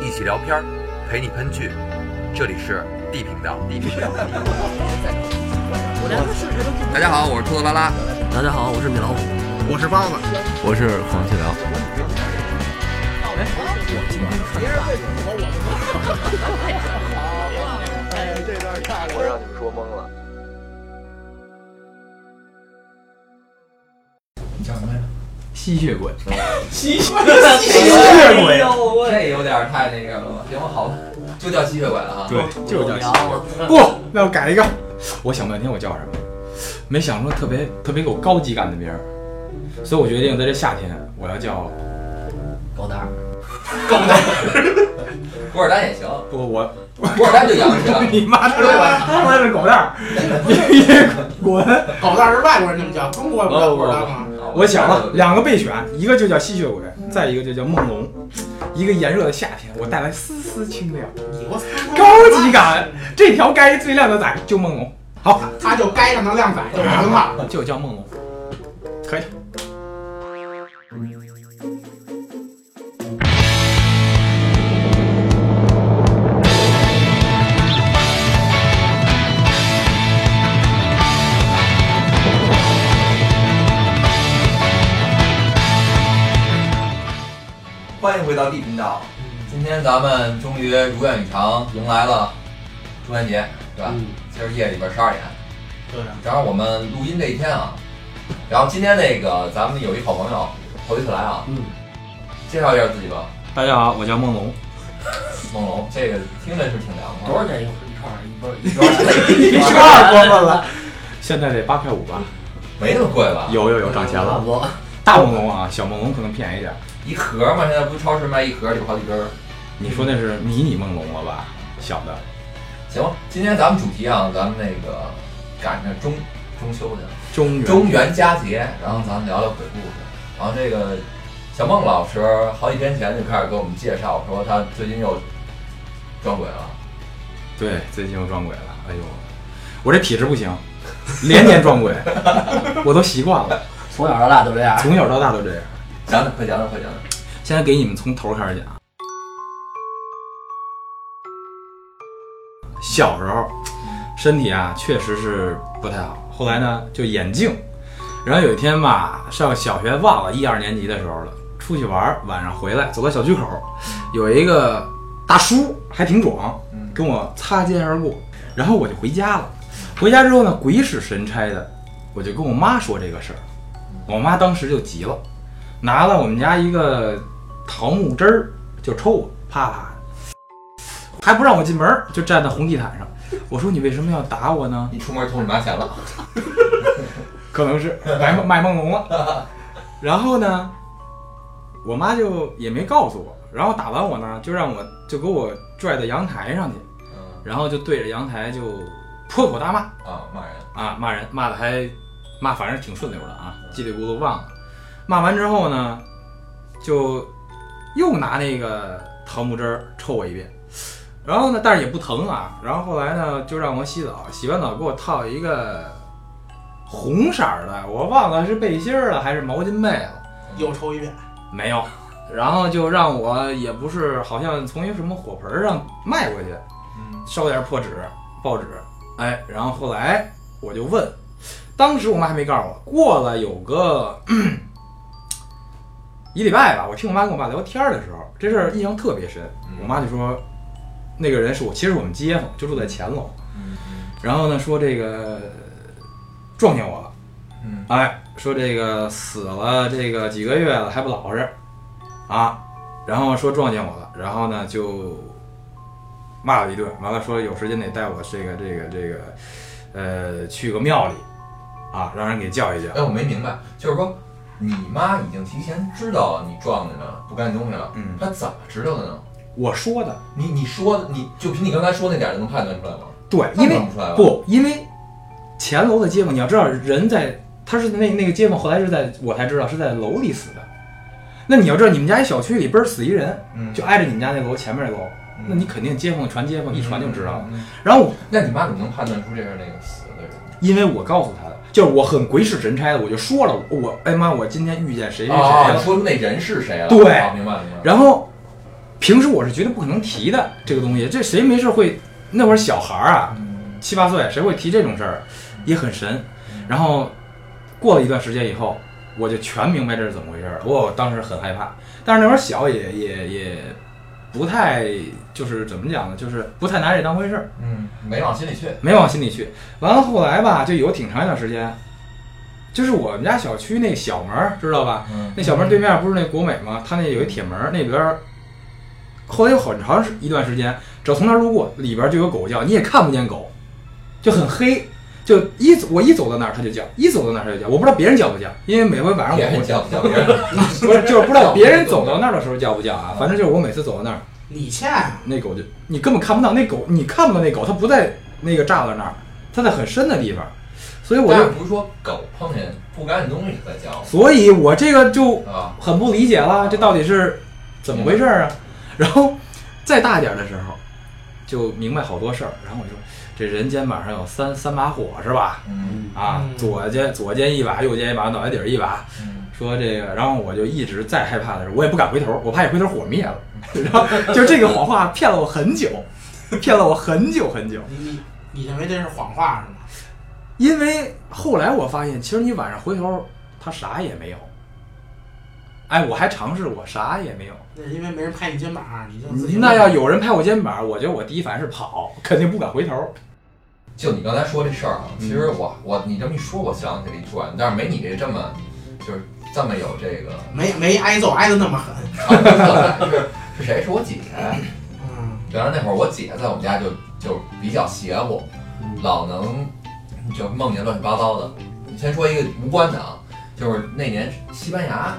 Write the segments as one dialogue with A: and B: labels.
A: 一起聊片儿，陪你喷剧，这里是 D 频道。D 频道。大家好，我是兔子拉拉。
B: 大家好，我是米老虎。
C: 我是包子，
D: 我是黄继辽。
A: 我让你们说懵了。
D: 吸血鬼，
E: 吸血
D: 吸血鬼，
E: 这有点太那个了吧？行吧，好吧，就叫吸血鬼了啊。
C: 对，就叫吸血鬼。不，那我改一个。我想半天我叫什么，没想出特别特别有高级感的名儿，所以我决定在这夏天我要叫
B: 狗蛋儿，
E: 狗蛋儿，古尔丹也行，
C: 不我
E: 古尔丹就洋气了。
C: 你妈的，我是狗蛋儿，你滚！
F: 狗蛋儿是外国人这么叫，中国人不叫狗蛋吗？
C: 我想了两个备选，一个就叫吸血鬼，再一个就叫梦龙。一个炎热的夏天，我带来丝丝清凉，高级感。这条街最靓的仔就梦龙，好，
F: 他就该让他靓仔就完了。
C: 就叫梦龙，可以。
E: 欢迎回到 D 频道，今天咱们终于如愿以偿迎来了中元节，对吧？今儿夜里边十二点，
F: 对，
E: 正好我们录音这一天啊。然后今天那个咱们有一好朋友头一次来啊，
B: 嗯，
E: 介绍一下自己吧。
C: 大家好，我叫梦龙。
E: 梦龙，这个听着是挺凉快。
B: 多少钱 一一串儿？一根
E: 一串
C: 一串儿过分了，现在得八块五吧？
E: 没那么贵吧？
C: 有有有，涨钱了。
B: 差不多。
C: 大梦龙啊，小梦龙可能便宜点。
E: 一盒嘛，现在不是超市卖一盒有好几根儿。
C: 你说那是迷你梦龙了吧？小的。
E: 行，今天咱们主题啊，咱们那个赶上中中秋去了，
C: 中元
E: 中元佳节，然后咱们聊聊鬼故事。然后这个小孟老师好几天前就开始给我们介绍，说他最近又撞鬼了。
C: 对，最近又撞鬼了。哎呦，我这体质不行，连年撞鬼，我都习惯了，
B: 从小到大都这样。
C: 从小到大都这样。
E: 讲讲，快讲讲，快讲讲。
C: 现在给你们从头开始讲。小时候身体啊确实是不太好，后来呢就眼镜，然后有一天吧上小学忘了一二年级的时候了，出去玩儿晚上回来走到小区口，有一个大叔还挺壮，跟我擦肩而过，然后我就回家了。回家之后呢鬼使神差的，我就跟我妈说这个事儿，我妈当时就急了。拿了我们家一个桃木枝儿就抽我，啪啪，还不让我进门儿，就站在红地毯上。我说你为什么要打我呢？
E: 你出门偷你妈钱了？
C: 可能是 卖梦卖梦龙了。然后呢，我妈就也没告诉我。然后打完我呢，就让我就给我拽到阳台上去，
E: 嗯
C: 然后就对着阳台就破口大骂
E: 啊，骂人。
C: 啊，骂人骂的还骂，反正挺顺溜的啊，叽里咕噜忘了。骂完之后呢，就又拿那个桃木枝儿抽我一遍，然后呢，但是也不疼啊。然后后来呢，就让我洗澡，洗完澡给我套一个红色儿的，我忘了是背心儿了还是毛巾被了，
F: 又抽一遍，
C: 没有。然后就让我也不是，好像从一个什么火盆儿上迈过去，
E: 嗯
C: 烧点破纸、报纸，哎，然后后来我就问，当时我妈还没告诉我，过了有个一礼拜吧，我听我妈跟我爸聊天的时候，这事儿印象特别深。
E: 嗯。
C: 我妈就说，那个人是我，其实我们街坊，就住在前楼。
E: 嗯。
C: 然后呢，说这个撞见我了，
E: 嗯。
C: 哎，说这个死了这个几个月了还不老实，啊，然后说撞见我了，然后呢就骂了一顿，完了说有时间得带我这个这个这个，呃，去个庙里，啊，让人给叫一叫。
E: 哎，我没明白，就是说你妈已经提前知道你撞着呢不干净东西了，
C: 嗯
E: 她怎么知道的呢？
C: 我说的，
E: 你你说的，你就凭你刚才说那点儿就能判断出来吗？
C: 对，因为
E: 不出来吧？
C: 不，因为前楼的街坊，你要知道，人在他是那那个街坊，后来是在我才知道是在楼里死的。那你要知道，你们家一小区里嘣儿死一人，
E: 嗯，
C: 就挨着你们家那楼前面那楼，
E: 嗯
C: 那你肯定街坊传街坊，一传就知道了。
E: 嗯。嗯嗯
C: 然后我
E: 那你妈怎么能判断出这是那个死的人？
C: 因为我告诉他的，就是我很鬼使神差的，我就说了，我哎妈，我今天遇见谁谁谁。
E: 说出那人是谁了？
C: 对
E: 哦明白明白。
C: 然后平时我是绝对不可能提的这个东西，这谁没事会？那会儿小孩儿啊，
E: 嗯
C: 七八岁，谁会提这种事儿？也很神。然后过了一段时间以后，我就全明白这是怎么回事儿。我当时很害怕，但是那会儿小也也也不太就是怎么讲呢？就是不太拿这当回事儿，
E: 嗯，没往心里去。
C: 没往心里去。完了后来吧，就有挺长一段时间，就是我们家小区那小门儿，知道吧？
E: 嗯
C: 那小门对面不是那国美吗？它那有一铁门，那边儿后来有很长一段时间，只要从那儿路过，里边就有狗叫，你也看不见狗，就很黑。就一走我一走到那儿它就叫，一走到那儿它就叫，我不知道别人叫不叫，因为每回晚上我
E: 别人叫不叫别人？
C: 不是就是不知道别人走到那儿的时候叫不叫啊，反正就是我每次走到那儿，
F: 你欠啊，
C: 那狗就你根本看不到那狗，你看不到那狗，它不在那个栅栏那儿，它在很深的地方，所以我就，
E: 不是说狗碰见不干净东西它叫
C: 所以我这个就
E: 啊？
C: 很不理解了，这到底是怎么回事儿啊？然后再大一点的时候，就明白好多事儿。然后我说，这人肩膀上有三三把火是吧？
E: 嗯
C: 啊，
F: 嗯
C: 左肩左肩一把，右肩一把，脑袋底儿一把。
E: 嗯
C: 说这个，然后我就一直再害怕的时候，我也不敢回头，我怕一回头火灭了。然后就这个谎话骗了我很久，骗了我很久很久。
F: 你你你认为这是谎话是吗？
C: 因为后来我发现，其实你晚上回头，他啥也没有。哎，我还尝试过，啥也没有。
F: 那因为没人拍你肩膀，你就自己
C: 那要有人拍我肩膀，我觉得我第一反应是跑，肯定不敢回头。
E: 就你刚才说这事儿啊，其实我我你这么一说，我想起了一段，但是没你这这么就是这么有这个
F: 没没挨揍挨得那么狠。
E: 是是谁？是我姐。
F: 嗯，
E: 原来那会儿我姐在我们家就就比较邪乎，老能就梦见乱七八糟的。你先说一个无关的啊，就是那年西班牙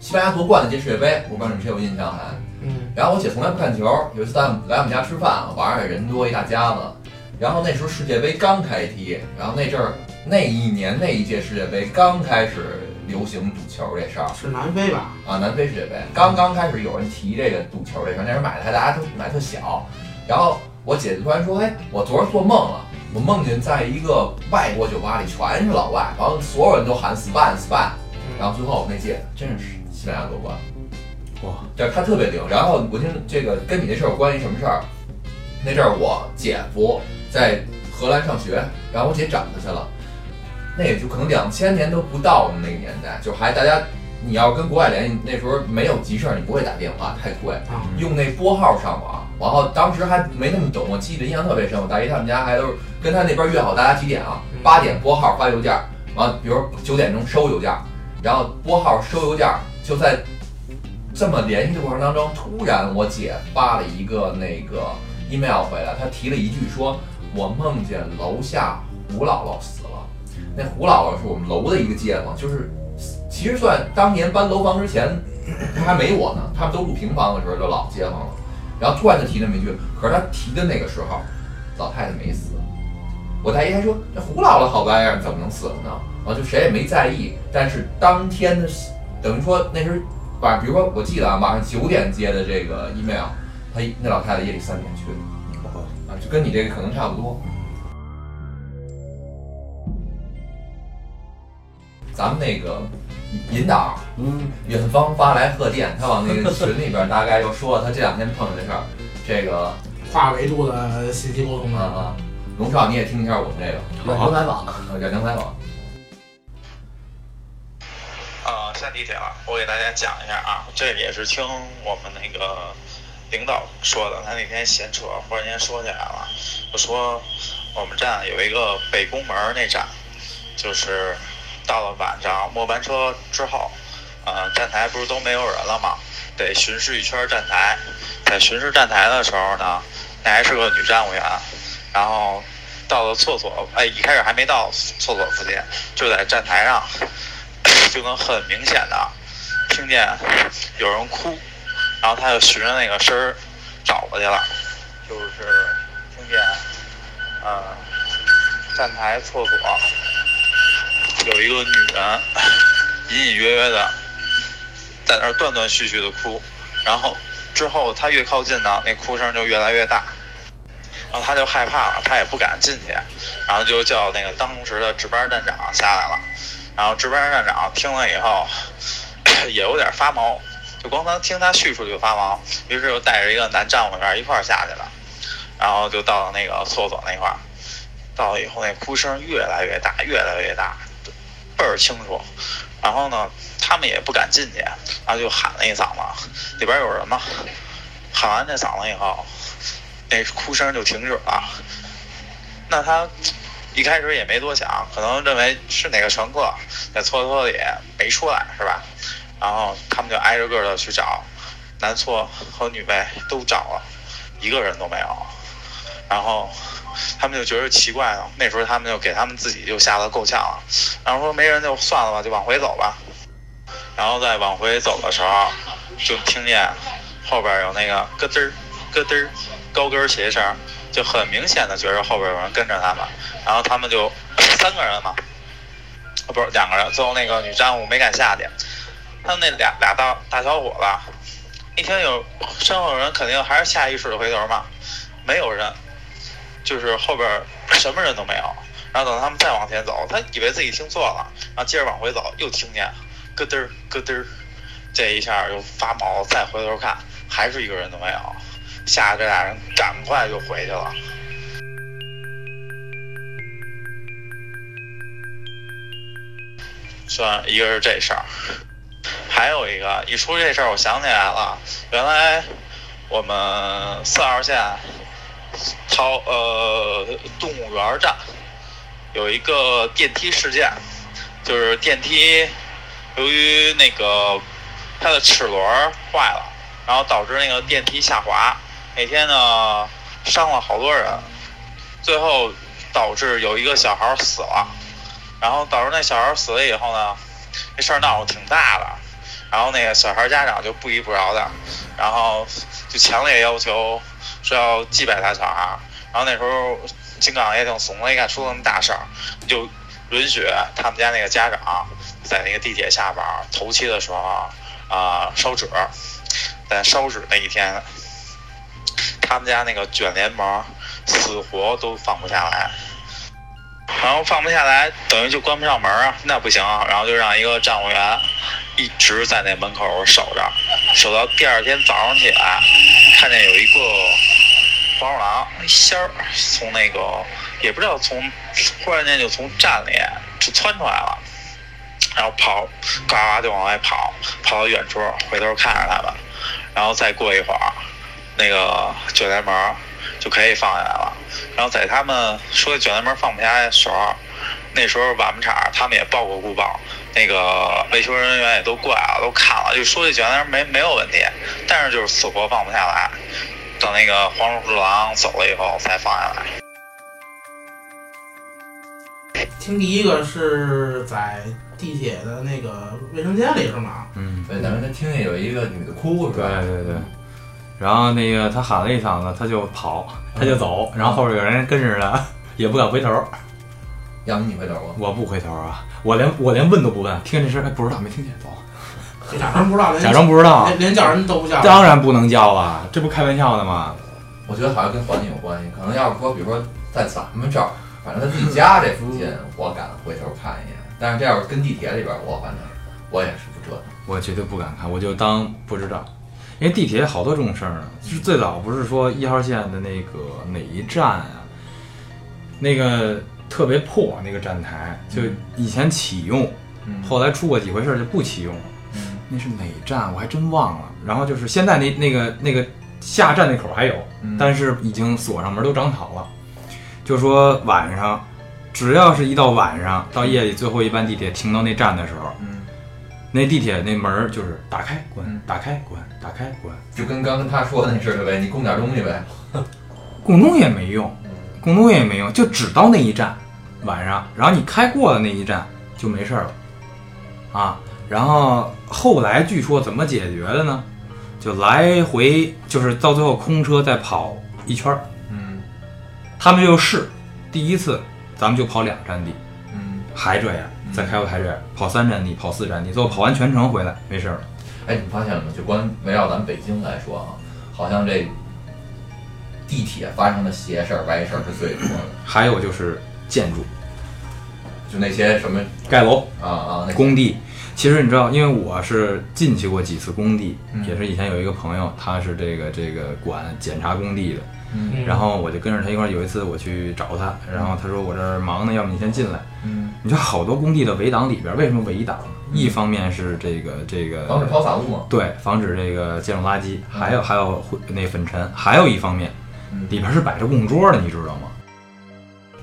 E: 西班牙夺冠的届世界杯，我不知道你们谁有印象还。
F: 嗯，
E: 然后我姐从来不看球，有一次来来我们家吃饭，晚上也人多一大家子。然后那时候世界杯刚开踢，然后那阵儿那一年那一届世界杯刚开始流行赌球这事儿
F: 是南非吧？
E: 啊，南非世界杯刚刚开始有人提这个赌球这事儿，那时候买的还大家都买特小。然后我姐姐突然说：“哎，我昨儿做梦了，我梦见在一个外国酒吧里全是老外，然后所有人都喊 Span Span，然后最后那届真是西班牙夺冠。”
C: 哇，
E: 对他特别灵。然后我听这个跟你那事儿有关系什么事儿？那阵儿我姐夫在荷兰上学，然后我姐找他去了。那也就可能两千年都不到的那个年代，就还大家你要跟国外联系，那时候没有急事儿，你不会打电话，太贵，
F: 啊，
E: 用那拨号上网。然后当时还没那么懂，我记得印象特别深。我大姨他们家还都是跟他那边约好，大家几点啊？八点拨号发邮件，完了比如九点钟收邮件，然后拨号收邮件，就在这么联系的过程当中，突然我姐发了一个那个 email 回来，她提了一句说：“我梦见楼下胡姥姥死了。”那胡姥姥是我们楼的一个街坊，就是其实算当年搬楼房之前，他还没我呢，他们都住平房的时候就老街坊了。然后突然就提那么一句，可是他提的那个时候，老太太没死。我大姨还说：“这胡姥姥好玩意怎么能死了呢？”然后就谁也没在意。但是当天的，等于说那时候晚，比如说我记得啊，晚上九点接的这个 email，他那老太太夜里三点去的，就跟你这个可能差不多。咱们那个引导
B: 嗯，
E: 远方发来贺电，他往那个群里边大概又说了他这两天碰上这事儿，这个
F: 跨维度的信息沟通
E: 啊啊，龙少你也听一下我们这个
B: 远程采访，
E: 呃远程采访。
G: 啊，下地铁了，我给大家讲一下啊，这也是听我们那个领导说的。他那天闲扯，忽然间说起来了，我说我们站有一个北宫门那站，就是到了晚上末班车之后，呃，站台不是都没有人了吗？得巡视一圈站台。在巡视站台的时候呢，那还是个女站务员，然后到了厕所，哎，一开始还没到厕所附近，就在站台上。就能很明显的听见有人哭，然后他就循着那个声儿找过去了，就是听见，呃，站台厕所有一个女人隐隐约约的在那儿断断续续的哭，然后之后他越靠近呢，那哭声就越来越大，然后他就害怕了，他也不敢进去，然后就叫那个当时的值班站长下来了，然后值班站长听了以后 也有点发毛，就光能听他叙述就发毛，于是就带着一个男站务员一块儿下去了，然后就到那个厕所那块儿，到了以后那哭声越来越大，越来越大，倍儿清楚，然后呢，他们也不敢进去，然后就喊了一嗓子：“里边有人吗？”喊完这嗓子以后，那哭声就停止了。那他一开始也没多想，可能认为是哪个乘客在厕所里没出来，是吧？然后他们就挨着个的去找，男厕和女卫都找了，一个人都没有。然后他们就觉得奇怪了，那时候他们就给他们自己就吓得够呛了，然后说没人就算了吧，就往回走吧。然后在往回走的时候，就听见后边有那个咯噔儿咯噔儿高跟鞋声，就很明显的觉着后边有人跟着他们。然后他们就三个人嘛，啊不是两个人，最后那个女战务没敢下去。他们那俩俩大大小伙子，一听有身后有人，肯定还是下意识的回头嘛，没有人，就是后边什么人都没有。然后等他们再往前走，他以为自己听错了，然后接着往回走，又听见咯噔咯噔，这一下又发毛，再回头看，还是一个人都没有，吓得这俩人赶快就回去了。算一个是这事儿，还有一个一出这事儿，我想起来了，原来我们四号线桃呃动物园站有一个电梯事件，就是电梯由于那个它的齿轮坏了，然后导致那个电梯下滑，那天呢伤了好多人，最后导致有一个小孩死了。然后导致那小孩死了以后呢，这事儿闹得挺大的，然后那个小孩家长就不依不饶的，然后就强烈要求说要祭拜他小孩。然后那时候金港也挺怂的，一看出那么大事儿，就允许他们家那个家长在那个地铁下边头七的时候啊、烧纸，但烧纸那一天，他们家那个卷帘门死活都放不下来。然后放不下来，等于就关不上门啊，那不行，然后就让一个站务员一直在那门口守着，守到第二天早上起来，看见有一个黄鼠狼仙儿从那个也不知道从忽然间就从站里就窜出来了，然后跑，呱呱就往外跑，跑到远处回头看着他们，然后再过一会儿，那个卷帘门就可以放下来了。然后在他们说卷帘门放不下来的时候，那时候瓦门厂他们也报过孤报，那个维修人员也都过来了，都看了，就说这卷帘门没没有问题，但是就是死活放不下来。等那个黄鼠狼走了以后才放下来。
F: 听第一个是在地铁的那个卫生间里是吗？
C: 嗯，
E: 对，咱们他听见有一个女的哭是
C: 对
E: 吧？
C: 对对。然后那个他喊了一嗓子，他就跑，他就走，然后后边有人跟着他，也不敢回头。
E: 要不你回头吧。
C: 我不回头啊，我连我连问都不问，听见这声哎不知道没听见，走，
F: 假装不知道，
C: 假装不知道。
F: 连连叫人都不叫。
C: 当然不能叫了，这不开玩笑的吗？
E: 我觉得好像跟环境有关系，可能要是说，比如说在咱们这儿，反正他自己家这附近，我敢回头看一眼。但是这要是跟地铁里边，我反正我也是不折腾。
C: 我绝对不敢看，我就当不知道。因为地铁好多这种事儿呢，就是最早不是说一号线的那个哪一站啊，那个特别破那个站台，就以前启用，
E: 嗯
C: 后来出过几回事儿就不启用了。
E: 嗯
C: 那是哪站我还真忘了。然后就是现在那那个那个下站那口还有，
E: 嗯
C: 但是已经锁上门都长草了。就说晚上，只要是一到晚上，到夜里最后一班地铁停到那站的时候，
E: 嗯，
C: 那地铁那门儿就是打开关
E: 嗯，
C: 打开关，打开关，
E: 就跟刚跟他说的那似的呗，你供点东西呗。
C: 供东西也没用，供东西也没用，就只到那一站晚上，然后你开过了那一站就没事儿了，啊，然后后来据说怎么解决的呢？就来回就是到最后空车再跑一圈儿，
E: 嗯
C: 他们就试第一次咱们就跑两站地，
E: 嗯，
C: 还这样，再开回还这样，跑三站地，跑四站地，最后跑完全程回来没事儿了。
E: 哎，你发现了吗？就光围绕咱们北京来说啊，好像这地铁发生的邪事儿、歪事儿是最多的，
C: 还有就是建筑、
E: 就那些什么
C: 盖楼、
E: 啊啊，那
C: 工地。其实你知道，因为我是进去过几次工地，
E: 嗯
C: 也是以前有一个朋友，他是这个这个管检查工地的，
E: 嗯
C: 然后我就跟着他一块儿。有一次我去找他，然后他说我这儿忙呢，要不你先进来。
E: 嗯，
C: 你知道好多工地的围挡里边为什么围挡？一方面是这个这个
E: 防止抛洒物嘛，
C: 对，防止这个建筑垃圾，还有还有会那粉尘，还有一方面
E: 嗯
C: 里边是摆着供桌的，你知道吗？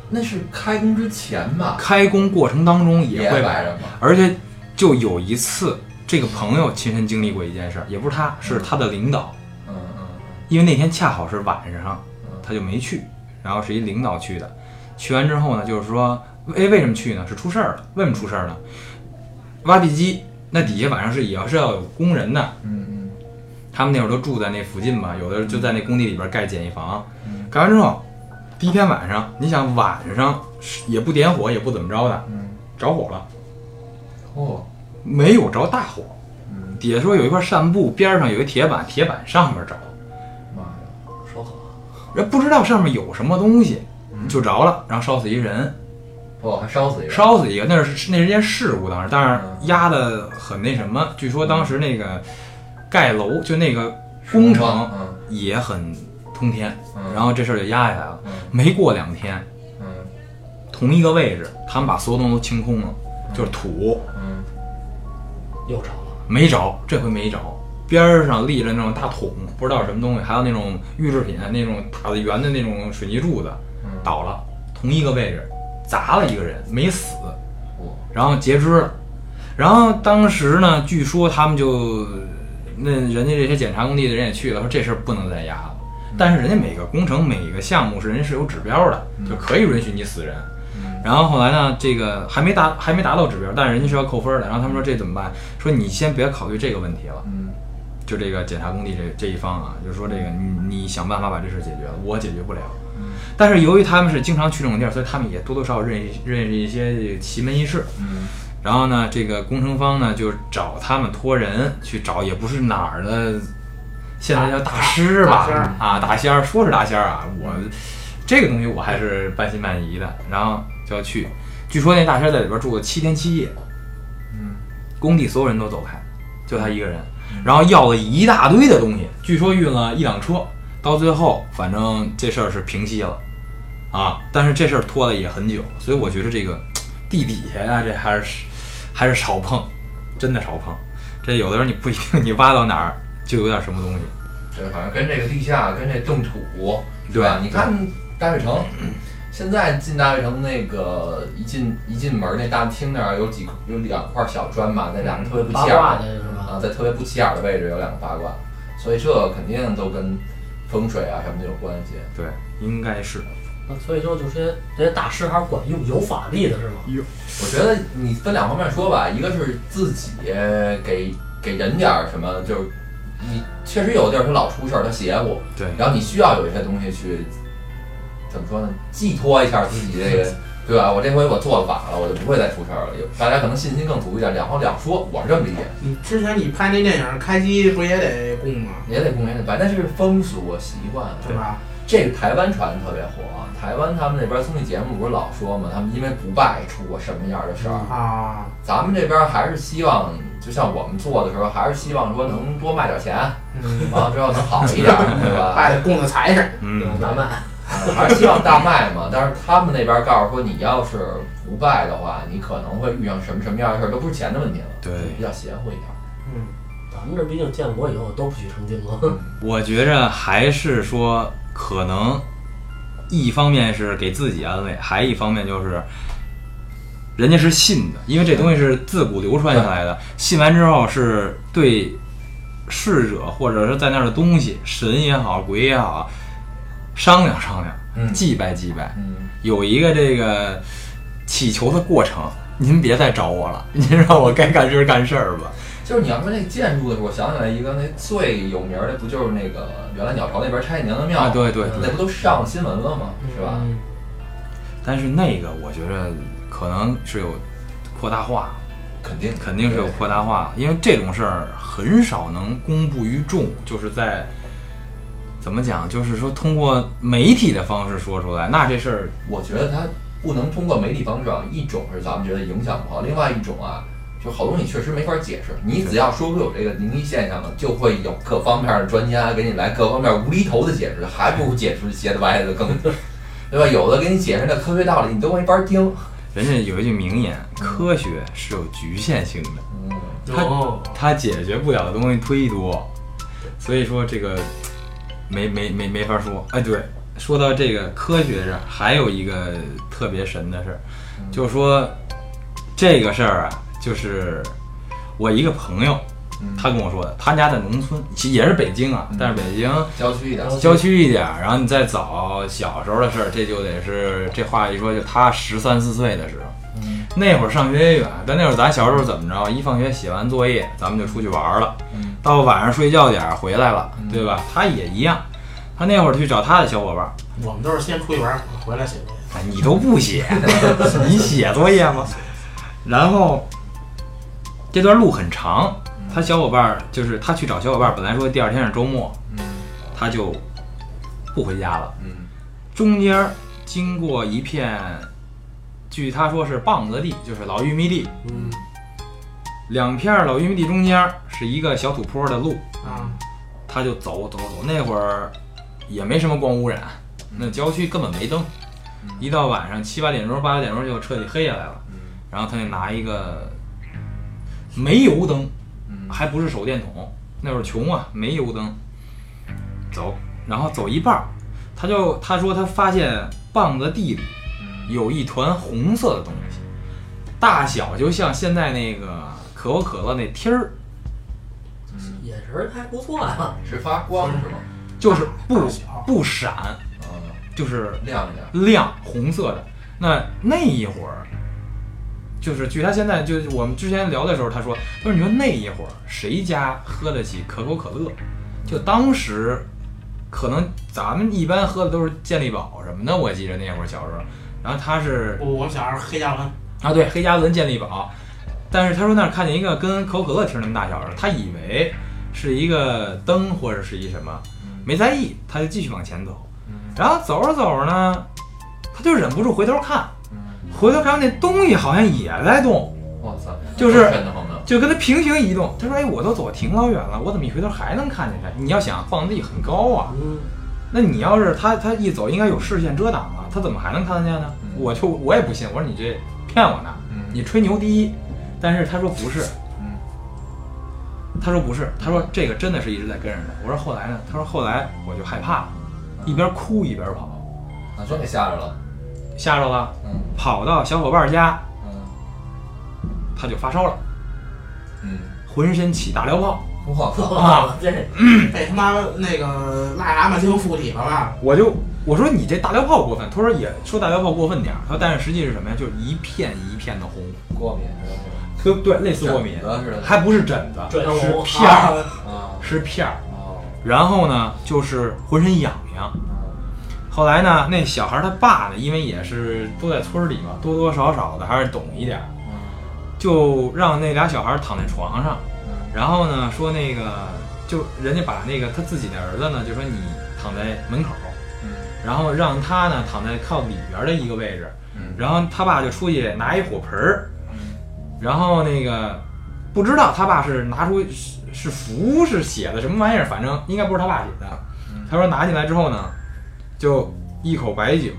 E: 那是开工之前吧，
C: 开工过程当中也会摆，
E: 着吗，
C: 而且就有一次，这个朋友亲身经历过一件事儿，也不是他，是他的领导，
E: 嗯嗯
C: 因为那天恰好是晚上
E: 嗯，
C: 他就没去，然后是一领导去的，去完之后呢，就是说，哎，为什么去呢？是出事儿了，为什么出事儿呢？挖地基那底下晚上是也要是要有工人的，
E: 嗯嗯
C: 他们那会儿都住在那附近嘛，有的就在那工地里边盖简易房。
E: 嗯，
C: 盖完之后，第一天晚上，你想晚上也不点火，也不怎么着的，
E: 嗯，
C: 着火了，
E: 哦，
C: 没有着大火，
E: 嗯，
C: 底下说有一块扇布，边上有一铁板，铁板上面着，
E: 妈呀，
B: 说好，
C: 人不知道上面有什么东西，
E: 嗯。
C: 就着了，然后烧死一人，
E: 哦，还烧死一个，
C: 烧死一个，那是那是件事故，当时，但是
E: 嗯。
C: 压的很那什么，据说当时那个盖楼就那个工程
E: 嗯。
C: 也很通天，
E: 嗯，
C: 然后这事儿就压下来了。
E: 嗯。
C: 没过两天，
E: 嗯。
C: 同一个位置，他们把所有东西都清空了，就是土。
E: 嗯。
B: 又着了，
C: 没着，这回没着。边上立着那种大桶，不知道什么东西，还有那种预制品，那种打的圆的那种水泥柱子
E: 嗯，
C: 倒了，同一个位置砸了一个人，没死，
E: 哦
C: 然后截肢了。然后当时呢，据说他们就那人家这些检查工地的人也去了，说这事儿不能再压了。但是人家每个工程每个项目是人家是有指标的，就可以允许你死人。
E: 嗯
C: 然后后来呢，这个还没达还没达到指标，但是人家是要扣分的。然后他们说这怎么办？说你先别考虑这个问题了，
E: 嗯
C: 就这个检查工地这这一方啊，就是说这个你你想办法把这事解决了，我解决不了。
E: 嗯
C: 但是由于他们是经常去这种地儿，所以他们也多多少少认识认识一些这个奇门异事。
E: 嗯
C: 然后呢，这个工程方呢就找他们托人去找，也不是哪儿的，现在叫大师吧啊，大仙儿，说是大仙儿啊，我这个东西我还是半信半疑的。然后就要去，据说那大仙儿在里边住了七天七夜，
E: 嗯
C: 工地所有人都走开，就他一个人，然后要了一大堆的东西，据说运了一辆车，到最后反正这事儿是平息了，啊，但是这事儿拖了也很久，所以我觉得这个地底下呀，这还是还是少碰，真的少碰。这有的时候你不一定你挖到哪儿就有点什么东西，
E: 对好像跟这个地下跟这冻土，
C: 对
E: 吧？你看大悦城，现在进大悦城那个一进一进门那大厅那儿有几有两块小砖嘛，在两个特别不起眼儿
B: 的是吧？
E: 啊，在特别不起眼儿的位置有两个八卦，所以这肯定都跟风水啊什么的有关系。
C: 对，应该是。
B: 那所以说，就是这些大师还是管用，有法力的是吗？
E: 有我觉得你分两方面说吧，一个是自己给给人点儿什么，就是你确实有地儿他老出事儿，他邪乎，
C: 对，
E: 然后你需要有一些东西去怎么说呢，寄托一下自己这个，对吧？我这回我做了法了，我就不会再出事儿了。有大家可能信心更足一点，两方两说，我是这么理解。
F: 你之前你拍那电影《开机》不也得供吗？
E: 也得供也得白，但是风俗习惯，
F: 对吧？
E: 这个台湾传的特别火啊。台湾他们那边综艺节目不是老说嘛，他们因为不败出过什么样的事儿。
F: 啊，
E: 咱们这边还是希望，就像我们做的时候，还是希望说能多卖点钱，
F: 嗯，
E: 完了之后能好一点，对吧？
F: 拜的供的财神，
C: 嗯，
B: 大卖，
E: 呃还是希望大卖嘛。但是他们那边告诉说，你要是不败的话，你可能会遇上什么什么样的事儿，都不是钱的问题了，
C: 对
E: 比较邪乎一点。
F: 嗯，
B: 咱们这毕竟建国以后都不许成精了。
C: 我觉着还是说，可能一方面是给自己安慰，还一方面就是人家是信的，因为这东西是自古流传下来的，信完之后是对逝者或者是在那儿的东西，神也好，鬼也好，商量商量，
E: 嗯
C: 祭拜祭拜，
E: 嗯，
C: 有一个这个祈求的过程。您别再找我了，您让我该干事儿干事儿吧。
E: 就是你要说那建筑的时候，我想起来一个，那最有名儿的不就是那个原来鸟巢那边拆娘娘庙
C: 啊，对对
E: 那。不都上新闻了吗？是吧？
B: 嗯
C: 但是那个我觉得可能是有扩大化，
E: 肯定
C: 肯定是有扩大化，因为这种事儿很少能公布于众，就是在怎么讲？就是说通过媒体的方式说出来，那这事儿
E: 我觉得它不能通过媒体方式啊，一种是咱们觉得影响不好，另外一种啊，就好东西确实没法解释。你只要说出有这个灵异现象了，就会有各方面的专家给你来各方面无厘头的解释，还不如解释斜 的歪的更，对吧？有的给你解释那科学道理，你都没法听。
C: 人家有一句名言：科学是有局限性的，
E: 嗯，
C: 它
B: 哦，
C: 它解决不了的东西忒多，所以说这个没没没没法说。哎，对，说到这个科学上，还有一个特别神的事儿，就是说这个事儿啊，就是我一个朋友，他跟我说的，他家在农村，其实也是北京啊，但是北京
E: 郊区一点，
C: 郊区一点儿，然后你再早小时候的事儿，这就得是这话一说，就他十三四岁的时候，那会儿上学也远，但那会儿咱小时候怎么着？一放学写完作业，咱们就出去玩儿了，
E: 嗯
C: 到晚上睡觉点儿回来了，对吧？他也一样，他那会儿去找他的小伙伴儿，
F: 我们都是先出去玩儿，回来写作业。
C: 哎，你都不写，你写作业吗？然后这段路很长，他小伙伴儿就是他去找小伙伴儿，本来说第二天是周末，
E: 嗯。
C: 他就不回家了。
E: 嗯。
C: 中间经过一片，据他说是棒子地，就是老玉米地，
F: 嗯。
C: 两片老玉米地中间是一个小土坡的路，
F: 啊，
C: 他就走走走。那会儿也没什么光污染，那郊区根本没灯，一到晚上七八点钟、八九点钟就彻底黑下来了。
E: 嗯。
C: 然后他就拿一个煤油灯，
E: 嗯
C: 还不是手电筒，那会儿穷啊，煤油灯，走，然后走一半儿，他就他说他发现棒子地里有一团红色的东西，大小就像现在那个可口可乐那贴儿，
B: 眼神儿还不错啊。
E: 是发光是吗？
C: 就是不不闪，
E: 啊，
C: 就是
E: 亮亮。
C: 亮红色的。那那一会儿，就是据他现在就是我们之前聊的时候，他说，他说你说那一会儿谁家喝得起可口可乐？就当时可能咱们一般喝的都是健力宝什么的，我记得那会儿小时候。然后他是
F: 我我们小时候黑加仑，
C: 啊，对，黑加仑健力宝，但是他说那儿看见一个跟可口可乐瓶那么大小的，他以为是一个灯或者是一什么，没在意，他就继续往前走。然后走着走着呢，他就忍不住回头看，回头看那东西好像也在动，
E: 我操，
C: 就是。就跟他平行移动。他说：“哎，我都走挺老远了，我怎么一回头还能看见他？你要想放地很高啊，
B: 嗯，
C: 那你要是他他一走，应该有视线遮挡啊，他怎么还能看得见呢？
E: 嗯
C: 我就我也不信，我说你这骗我呢，
E: 嗯
C: 你吹牛第一。但是他说不是，
E: 嗯
C: 他说不是，他说这个真的是一直在跟着他。我说后来呢？他说后来我就害怕了，一边哭一边跑，
E: 啊，真给吓着了。
C: 吓着了，
E: 嗯
C: 跑到小伙伴家，
E: 嗯
C: 他就发烧了，
E: 嗯，
C: 浑身起大燎泡。
E: 我靠，
C: 啊
B: 这
F: 被他妈那个癞蛤蟆精附体了吧？
C: 我就我说你这大燎泡过分，他说也说大燎泡过分点儿，他说但是实际是什么呀？就是一片一片的红，
E: 过敏是吧？
C: 对对，类似过敏还不是疹子，是片儿，
E: 啊
C: 是片儿。
E: 哦，
C: 然后呢，就是浑身痒痒。后来呢，那小孩他爸呢，因为也是都在村里嘛，多多少少的还是懂一点儿，就让那俩小孩躺在床上，然后呢说那个就人家把那个他自己的儿子呢，就说你躺在门口，
E: 嗯。
C: 然后让他呢躺在靠里边的一个位置，
E: 嗯。
C: 然后他爸就出去拿一火盆儿，然后那个不知道他爸是拿出是是符是写的什么玩意儿，反正应该不是他爸写的。他说拿进来之后呢，就一口白酒，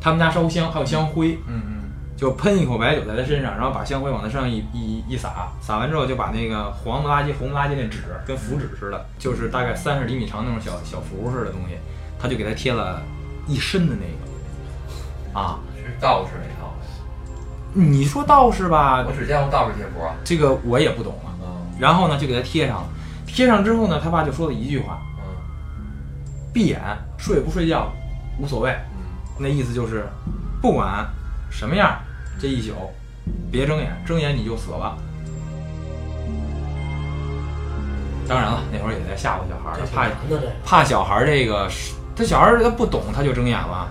C: 他们家烧香还有香灰，
E: 嗯嗯
C: 就喷一口白酒在他身上，然后把香灰往他身上一一一撒，撒完之后就把那个黄不拉几、红不拉几那纸跟符纸似的，就是大概三十厘米长那种小小符似的东西，他就给他贴了一身的那个，啊，
E: 是道士那套。
C: 你说道士吧
E: 我，只见过道士贴符啊。
C: 这个我也不懂啊。
E: 嗯
C: 然后呢，就给他贴上了，贴上之后呢，他爸就说了一句话：
E: 嗯
C: 闭眼睡不睡觉无所谓。
E: 嗯
C: 那意思就是，不管什么样，这一宿别睁眼，睁眼你就死了。当然了，那会儿也在吓唬小孩儿，怕怕小孩儿这个，他小孩儿他不懂，他就睁眼了。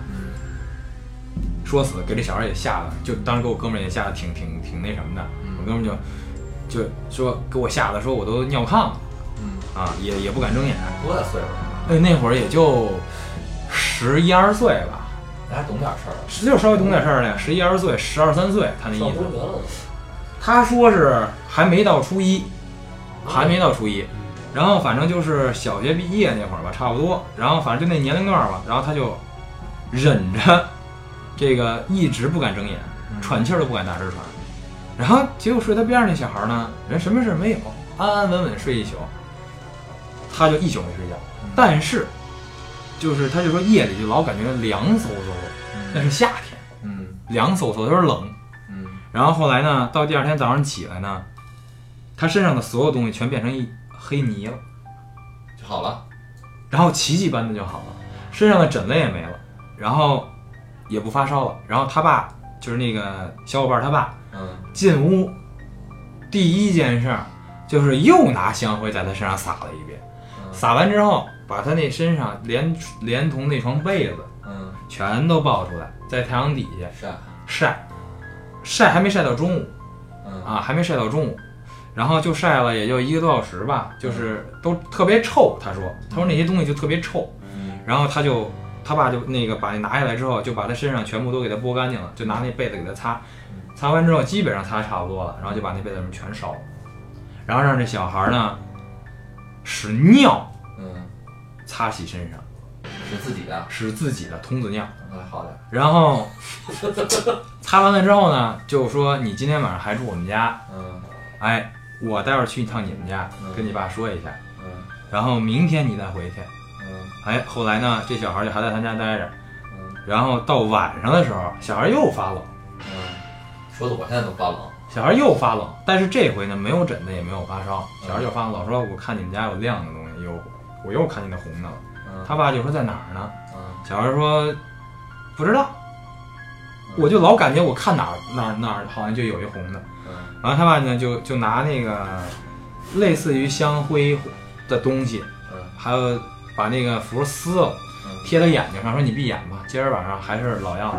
C: 说死给这小孩儿也吓得，就当时给我哥们儿也吓得挺挺挺那什么的。我哥们儿就就说给我吓得说我都尿炕了
E: 嗯，
C: 啊，也也不敢睁眼。
E: 多大岁数？
C: 哎，那会儿也就十一二岁吧，
E: 咱还懂点事儿了。
C: 十就稍微懂点事儿了，十一二岁，十二三岁，他那意思。他说是还没到初一，还没到初一，然后反正就是小学毕业那会儿吧，差不多。然后反正就那年龄段儿吧，然后他就忍着这个一直不敢睁眼，喘气儿都不敢大声喘。然后结果睡他边上那小孩呢，人什么事儿没有，安安稳稳睡一宿，他就一宿没睡觉。但是就是他就说夜里就老感觉凉飕飕的，那是夏天，
E: 嗯。
C: 凉飕飕有点冷。
E: 嗯。
C: 然后后来呢，到第二天早上起来呢，他身上的所有东西全变成一黑泥了，
E: 就好了。
C: 然后奇迹般的就好了，身上的疹子也没了，然后也不发烧了。然后他爸就是那个小伙伴他爸
E: 嗯。
C: 进屋，第一件事儿就是又拿香灰在他身上撒了一遍，
E: 嗯。
C: 撒完之后把他那身上连连同那床被子
E: 嗯，
C: 全都抱出来，在太阳底下
E: 是啊。
C: 晒，晒还没晒到中午。
E: 嗯
C: 啊，还没晒到中午，然后就晒了也就一个多小时吧，就是都特别臭。他说，他说那些东西就特别臭，
E: 嗯
C: 然后他就他爸就那个把那拿下来之后，就把他身上全部都给他剥干净了，就拿那被子给他擦，擦完之后基本上擦差不多了，然后就把那被子全烧了，然后让这小孩呢屎尿
E: 嗯，
C: 擦洗身上，
E: 是自己的，
C: 是自己的童子尿。
E: 嗯好的。
C: 然后擦完了之后呢，就说你今天晚上还住我们家，
E: 嗯
C: 哎，我待会儿去一趟你们家，
E: 嗯
C: 跟你爸说一下，
E: 嗯
C: 然后明天你再回去。
E: 嗯
C: 哎，后来呢，这小孩就还在他家待着，
E: 嗯
C: 然后到晚上的时候，小孩又发冷，
E: 嗯，说的我现在都发冷。
C: 小孩又发冷，但是这回呢，没有疹子，也没有发烧，小孩就发冷，说我看你们家有亮的东西，有我又看见那红的了。
E: 嗯
C: 他爸就说在哪儿呢？
E: 嗯
C: 小孩说不知道，我就老感觉我看哪儿哪儿哪儿好像就有一红的。
E: 嗯
C: 然后他爸呢就就拿那个类似于香灰的东西，
E: 嗯
C: 还有把那个符撕了，
E: 嗯
C: 贴到眼睛上，说你闭眼吧，今儿晚上还是老样子。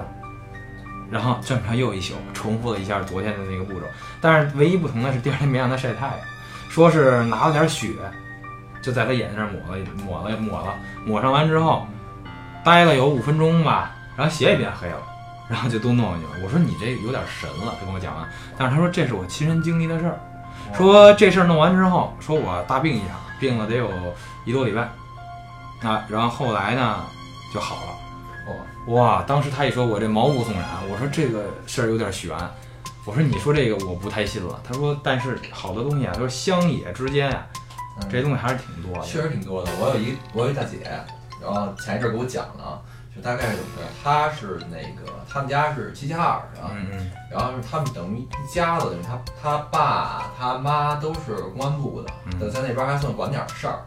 C: 然后这么着又一宿，重复了一下昨天的那个步骤，但是唯一不同的是第二天没让他晒太阳，说是拿了点血，就在他眼睛上抹了抹了抹了，抹上完之后，待了有五分钟吧，然后血也变黑了，然后就都弄进去了。我说你这有点神了，他跟我讲完，但是他说这是我亲身经历的事儿，说这事儿弄完之后，说我大病一场，病了得有一多礼拜，啊，然后后来呢就好了。哇！当时他一说，我这毛骨悚然。我说这个事儿有点悬。我说你说这个我不太信了。他说，但是好多东西啊，他说乡野之间啊，
E: 嗯
C: 这些东西还是挺多的。
E: 确实挺多的。我有一我有一大姐，然后前一阵儿给我讲了，就大概是怎么着，她是那个他们家是齐齐哈尔的，
C: 嗯嗯
E: 然后是他们等于一家子，等于他他爸他妈都是公安部的，
C: 嗯
E: 在在那边还算管点儿事儿。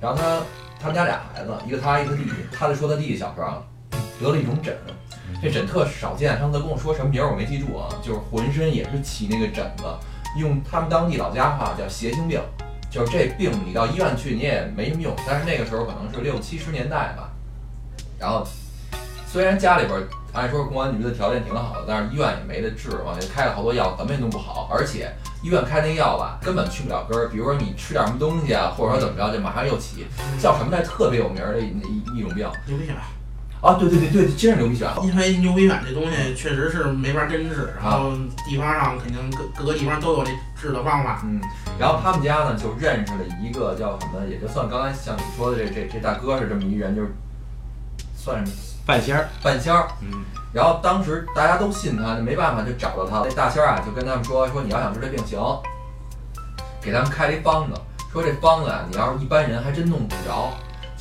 E: 然后他他们家俩孩子，一个他一个弟弟，他就说他弟弟小时候啊得了一种疹，这疹特少见。上次跟我说什么名儿我没记住啊，就是浑身也是起那个疹子，用他们当地老家话叫邪性病，就是这病你到医院去你也没什么用。但是那个时候可能是六七十年代吧，然后虽然家里边儿按说公安局的条件挺好的，但是医院也没得治，往下开了好多药，怎么也弄不好。而且医院开那药吧，根本去不了根儿。比如说你吃点什么东西啊，或者说怎么着，就马上又起，叫什么来？特别有名儿的一一一种病
F: 牛皮癣，
E: 啊！对对对对，真是牛皮癣。
F: 因为牛皮癣这东西确实是没法根治，然后地方上肯定各各个地方都有这治的方法。
E: 嗯，然后他们家呢就认识了一个叫什么，也就算刚才像你说的这这这大哥是这么一人，就是算是
C: 半仙儿，
E: 半仙儿。
C: 嗯
E: 然后当时大家都信他，就没办法就找到他。那大仙儿啊就跟他们说说你要想治这病行，给他们开了一方子，说这方子啊你要是一般人还真弄不着，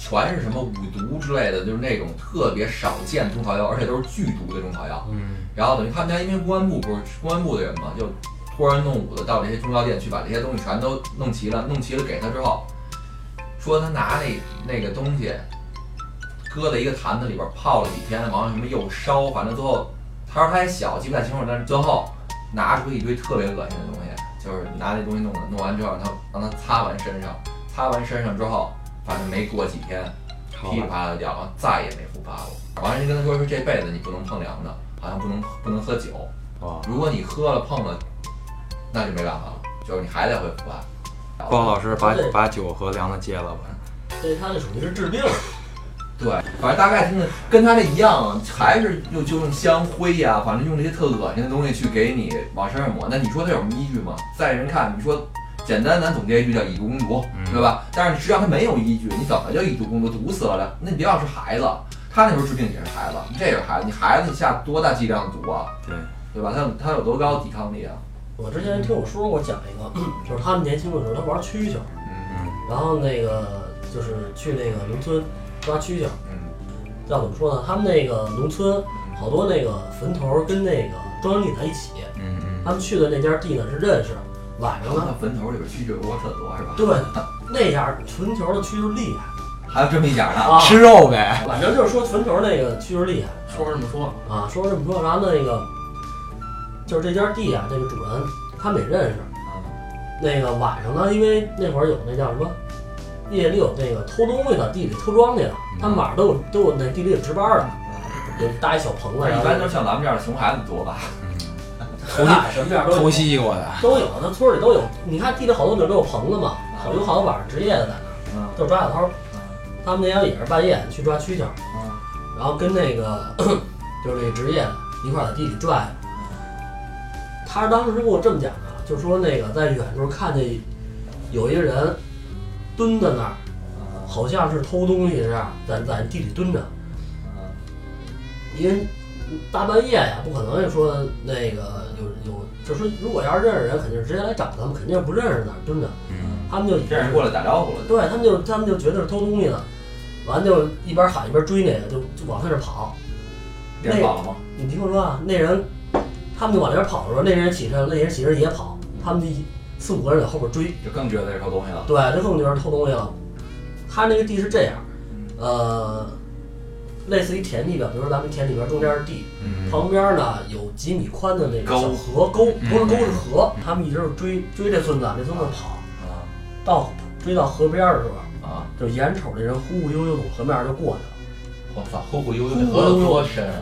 E: 全是什么五毒之类的，就是那种特别少见的中草药，而且都是剧毒的中草药。
C: 嗯
E: 然后等于他们家因为公安部不是公安部的人嘛，就托人弄武的到这些中药店去把这些东西全都弄齐了，弄齐了给他之后，说他拿那那个东西搁在一个坛子里边泡了几天，完了什么又烧，反正最后他说他还小，记不太清楚，但是最后拿出一堆特别恶心的东西，就是拿那东西弄的，弄完之后让他让他擦完身上，擦完身上之后，反正没过几天，噼里啪啦的掉，了再也没复发过。完了人跟他说说这辈子你不能碰凉的，好像不能不能喝酒，
C: 哇！
E: 如果你喝了碰了，那就没办法了，就是你还得会复发。
C: 包老师把把酒和凉的戒了吧。
B: 这他那属于是治病，
E: 对，反正大概听的跟他这一样，还是就就用香灰呀、反正用这些特恶心的东西去给你往身上抹。那你说他有什么依据吗？在人看，你说简单咱总结一句叫以毒攻毒，
C: 嗯
E: 对吧？但是实际上它没有依据，你怎么就以毒攻毒？毒死了呢？那你别老是孩子，他那时候治病也是孩子，你这也是孩子，你孩子你下多大剂量的毒啊？
C: 对，
E: 对吧？他有他有多高的抵抗力啊？
B: 我之前听我叔给我讲一个，就是他们年轻的时候他玩蛐蛐儿，
E: 嗯
B: 然后那个就是去那个农村抓蛐蛐儿，
E: 嗯
B: 要怎么说呢？他们那个农村好多那个坟头跟那个中央地在一起，
C: 嗯嗯，
B: 他们去的那家地呢是认识，晚上
E: 那
B: 呢，
E: 坟头里边蛐蛐窝特多是吧？
B: 对，那家坟头的蛐蛐厉害
E: 还有这么一讲呢？
B: 啊，
C: 吃肉呗，
B: 反正就是说坟头那个蛐蛐厉害
F: 说是这么说，
B: 啊，说是这么说，然后那个就是这家地啊，这个主人他们也认识，那个晚上呢，因为那会儿有那叫什么，夜里有那个偷东西的，地里偷庄稼的，他们晚上都有都有那地里有值班的，有搭一小棚子，
E: 一般都像咱们这样的熊孩子多吧？
B: 那什么样都有
C: 偷西瓜的，
B: 都有，那村里都有。你看地里好多地儿都有棚子嘛，好有好多晚上值夜的在那就是抓小偷。他们那天也是半夜去抓蛐蛐然后跟那个就是这值夜的一块儿在地里转。他当时跟我这么讲的，就说那个在远处看见有一个人蹲在那儿，好像是偷东西似的，在在地里蹲着。因为大半夜呀，不可能就说那个有有，就说如果要是认识人，肯定是直接来找他们，肯定是不认识哪儿蹲着。
C: 嗯，
B: 他们就以为
E: 这人过来打招呼了，
B: 对他们就他们就觉得是偷东西的，完就一边喊一边追那个，就就往他这儿跑。
E: 别跑了吗？
B: 你听我说啊，那人他们就往那边跑的时候，那人起身，那人起身也跑，他们就一四五个人在后边追，
E: 就更觉得是偷东西了。
B: 对，就更觉得是偷东西了。他那个地是这样，呃，类似于田地吧，比如说咱们田里边中间是地，
C: 嗯。
B: 旁边呢有几米宽的那个小河沟，不是沟
C: 嗯
B: 是河，他们一直是追追这孙子，这孙子跑
E: 啊。
B: 到追到河边的时候，
E: 啊！
B: 就眼瞅这人忽忽悠悠从河面就过去了。
E: 我操，忽忽悠悠，那河有多深啊？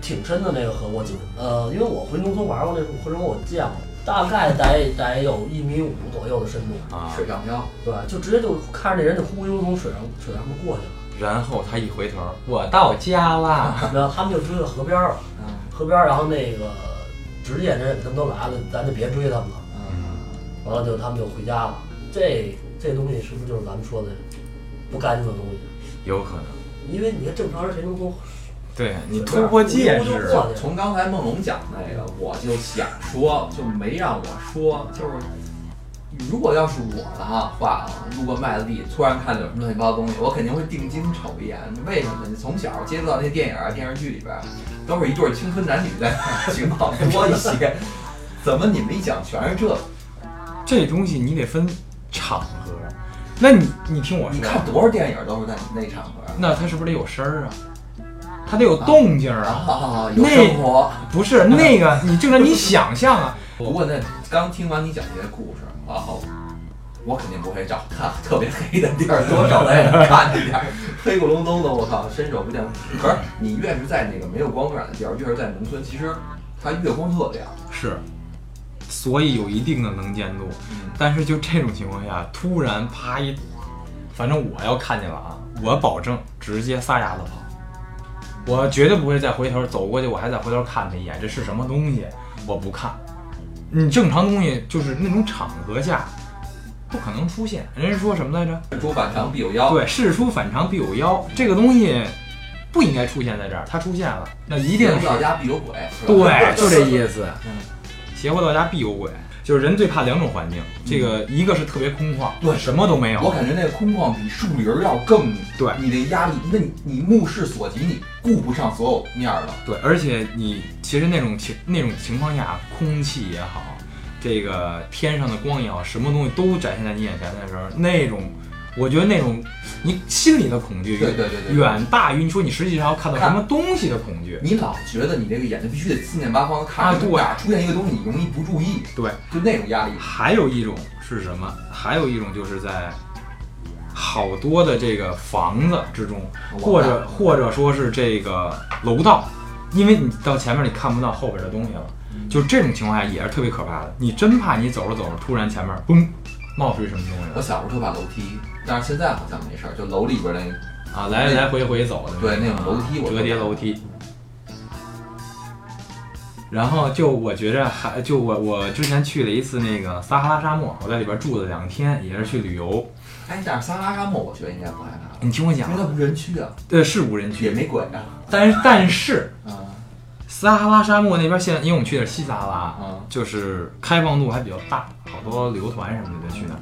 B: 挺深的那个河，我记得，呃，因为我回农村玩过那种河中，我见过，大概得得有一米五左右的深度，
C: 啊，
E: 水上漂，
B: 对，就直接就看着这人就忽悠悠从水上水上面过去了，
C: 然后他一回头，我到家啦，
B: 然后他们就追到河边儿了，
E: 嗯。
B: 河边儿，然后那个值夜人他们都来了，咱就别追他们了，
E: 嗯，
B: 完了就他们就回家了。这这东西是不是就是咱们说的不干净的东西？
C: 有可能，
B: 因为你看正常人谁能从
C: 对你突破戒
B: 忽悠悠
C: 指，
E: 从刚才梦龙讲那个，我就想说，就没让我说，就是如果要是我的哈话啊，路过麦子地，突然看到有什么乱七八糟东西，我肯定会定睛瞅一眼。为什么？你从小接触到那些电影啊、电视剧里边，都是一对青春男女在 情况多一些，怎么你们一讲全是这？
C: 这东西你得分场合。那你你听我说，
E: 你看多少电影都是在那场合
C: 那它是不是得有声儿啊？它得有动静儿啊？
E: 啊，有
C: 那
E: 生活。
C: 不是那个，你就让你想象啊。
E: 不过那刚听完你讲这些故事，然后我肯定不会找看特别黑的地儿，多找那个看着点儿，黑咕隆咚的，我靠，伸手不见。可是你越是在那个没有光污染的地儿，越是在农村，其实它月光特亮。
C: 是，所以有一定的能见度。
E: 嗯
C: 但是就这种情况下，突然啪一，反正我要看见了啊，我保证直接撒丫子跑，我绝对不会再回头走过去，我还再回头看他一眼，这是什么东西？我不看。你正常东西就是那种场合下不可能出现。人家说什么来着？
E: 事出反常必有妖。
C: 对，事出反常必有妖，这个东西不应该出现在这儿，它出现了，那一定是
E: 到家必有鬼。
C: 对，就这意思。
E: 嗯，
C: 邪乎到家必有鬼，就是人最怕两种环境，这个一个是特别空旷，
E: 对
C: 什么都没有。
E: 我感觉那个空旷比树林儿要更
C: 对
E: 你的压力，因为你你目视所及，你顾不上所有面儿了。
C: 对，而且你其实那种情那种情况下，空气也好，这个天上的光也好，什么东西都展现在你眼前的时候，那种，我觉得那种你心里的恐惧，
E: 对对对对，
C: 远大于你说你实际上要看到什么东西的恐惧。
E: 你老觉得你这个眼睛必须得四面八方的看，
C: 啊对
E: 呀出现一个东西你容易不注意，
C: 对，
E: 就那种压力。
C: 还有一种是什么？还有一种就是在好多的这个房子之中，或者或者说是这个楼道，因为你到前面你看不到后边的东西了，就这种情况下也是特别可怕的。你真怕你走着走着，突然前面嘣冒出一什么东西
E: 我小时候特怕楼梯，但是现在好像没事儿，就楼里边那个
C: 啊？来来回回走的
E: 对那种楼梯我
C: 折叠楼梯。然后就我觉着还就我我之前去了一次那个撒哈拉沙漠，我在里边住了两天，也是去旅游。
E: 哎，但是撒哈拉沙漠我觉得应该不害怕，
C: 你听我讲
E: 因为，它不是人区啊，
C: 对，是无人区也，
E: 没鬼啊。
C: 但是但是
E: 啊
C: 撒哈拉沙漠那边现在，因为我们去的是西撒哈拉，
E: 啊
C: 就是开放度还比较大，好多旅游团什么的就去那儿。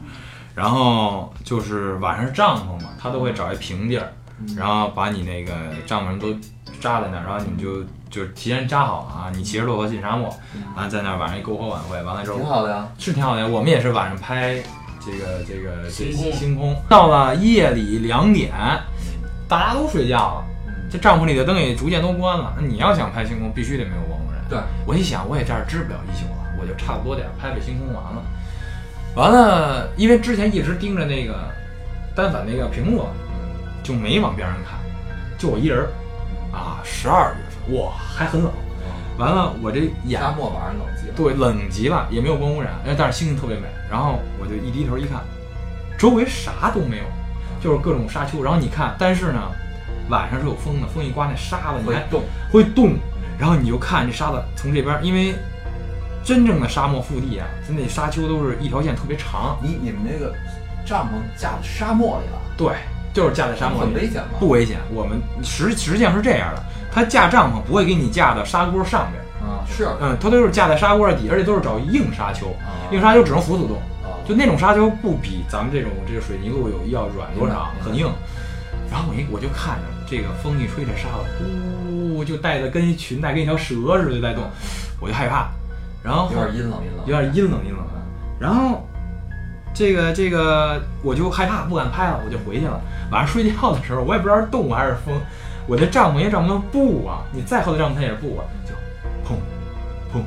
C: 然后就是晚上是帐篷嘛，他都会找一平地儿，然后把你那个帐篷都扎在那儿，然后你们就就是提前扎好了啊，你骑着骆驼进沙漠，完了在那儿晚上一篝火晚会，完了之后
E: 挺好的呀。
C: 是挺好的呀。我们也是晚上拍这个这个这
F: 星空
C: 星空，到了夜里两点，大家都睡觉了，
E: 嗯，
C: 这帐篷里的灯也逐渐都关了。那你要想拍星空，必须得没有光人。
E: 对，
C: 我一想，我也这儿支不了一宿了，我就差不多点儿拍拍星空完了。完了，因为之前一直盯着那个单反那个屏幕，就没往边上看，就我一人儿啊。十二月份，哇，还很冷。完了，我这眼
E: 沙漠晚上冷极了。
C: 对，冷极了，也没有光污染，哎，但是星星特别美。然后我就一低头一看，周围啥都没有，就是各种沙丘。然后你看，但是呢，晚上是有风的，风一刮，那沙子
E: 会动，
C: 会动。然后你就看这沙子从这边，因为真正的沙漠腹地啊，它那沙丘都是一条线特别长。
E: 你你们那个帐篷架在沙漠里了，
C: 对，就是架在沙漠里，
E: 很危险吗？
C: 不危险。我们实实际上是这样的，它架帐篷不会给你架到沙锅上边，
E: 啊，是
C: 嗯，它都是架在沙锅底，而且都是找硬沙丘，
E: 啊
C: 硬沙丘只能浮土动。
E: 啊
C: 就那种沙丘不比咱们这种这个水泥路有要软多少，很硬。然后我一我就看着这个风一吹，这沙子呜就带的跟一裙带跟一条蛇似的在动，我就害怕。然后
E: 有点阴冷阴冷，
C: 有点阴冷阴冷的。然后这个这个我就害怕，不敢拍了，我就回去了。晚上睡觉的时候，我也不知道是动物还是风，我的帐篷因为帐篷布啊，你再厚的帐篷它也是布啊，就砰砰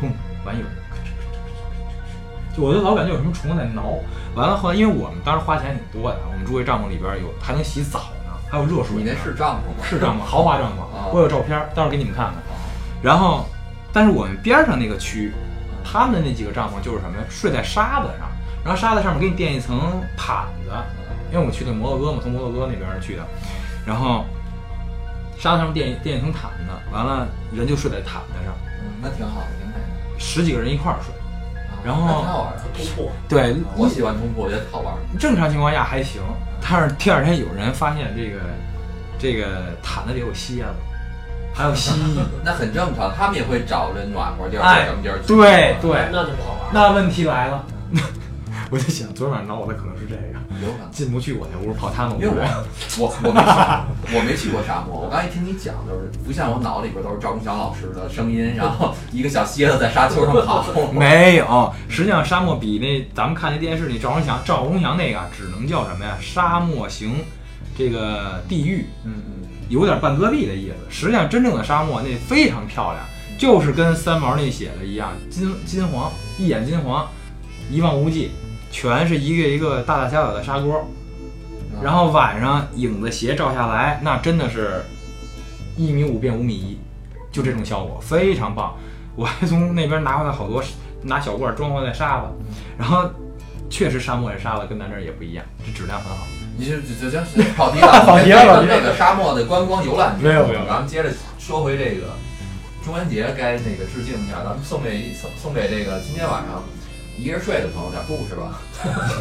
C: 砰，完有就我就老感觉有什么虫子在挠。完了后来，因为我们当时花钱挺多的，我们住这帐篷里边有还能洗澡呢，还有热水。
E: 你那是帐篷吗？
C: 是帐篷，豪华帐
E: 啊
C: 篷，我有照片，待会儿给你们看看。然后，但是我们边上那个区，他们的那几个帐篷就是什么呀？睡在沙子上，然后沙子上面给你垫一层毯子，因为我去的摩洛哥嘛，从摩洛哥那边去的，然后沙子上面垫一垫一层毯子，完了人就睡在毯子上，
E: 嗯，那挺好的，挺美的。
C: 十几个人一块儿睡。
E: 啊
C: 然后
E: 挺好玩的。
B: 突破，
C: 对，
E: 我喜欢冲破，我觉得好玩。
C: 正常情况下还行，但是第二天有人发现这个这个毯子里有蝎子，还有蜥蜴。
E: 那很正常，他们也会找着暖和地儿、
C: 哎
E: 什么地儿去。
C: 对对，
B: 那就不好玩了。
C: 那问题来了，我就想昨天晚上挠我的可能是这个，
E: 有可能。
C: 进不去我那屋，跑他们屋
E: 因为我。我我没去，我没去过沙漠。我刚才一听你讲，就是不像我脑里边都是赵忠祥老师的声音，然后 一个小蝎子在沙丘上跑。
C: 没有，实际上沙漠比那咱们看那电视里赵忠祥赵忠祥那个啊只能叫什么呀？沙漠型这个地狱，
E: 嗯嗯，
C: 有点半戈壁的意思。实际上真正的沙漠那非常漂亮，就是跟三毛那写的一样，金金黄，一眼金黄，一望无际，全是一个一个大大小小的沙锅。然后晚上影子斜照下来，那真的是一米五变五米一，就这种效果非常棒。我还从那边拿回来好多，拿小罐装回来沙子，然后确实沙漠这沙子跟咱这儿也不一样，这质量很好。
E: 你就就就行，跑题了，
C: 跑题了跑题了。
E: 这个沙漠的观光游览，
C: 没有没有。
E: 咱们接着说回这个中元节该那个致敬一下，咱们送给送送给这个今天晚上一个人睡的朋友点布是吧？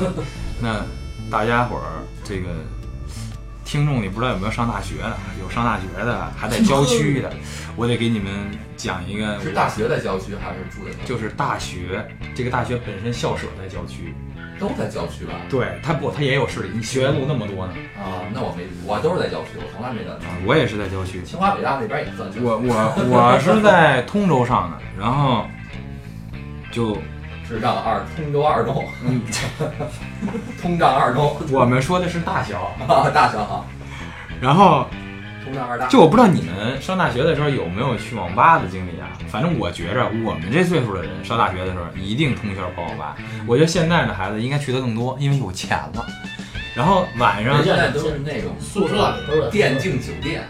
C: 那大家伙儿这个听众里不知道有没有上大学的，有上大学的，还在郊区的，我得给你们讲一个，
E: 是大学在郊区还是住在郊区？
C: 就是大学，这个大学本身校舍在郊区，
E: 都在郊区吧？
C: 对，他不，他也有市里，你学院路那么多呢，
E: 啊，那我没，我都是在郊区，我从来没在
C: 啊，我也是在郊区，
E: 清华北大那边也算。
C: 我我 我是在通州上的，然后就
E: 智障二通州二中，
C: 嗯，
E: 通胀二中
C: 我们说的是大小，
E: 啊，大小好，
C: 然后就我不知道你们上大学的时候有没有去网吧的经历啊？反正我觉着我们这岁数的人上大学的时候一定通宵跑网吧。我觉得现在的孩子应该去的更多，因为有钱了。然后晚上
E: 现在都是那种
B: 宿舍里都是
E: 电竞酒店，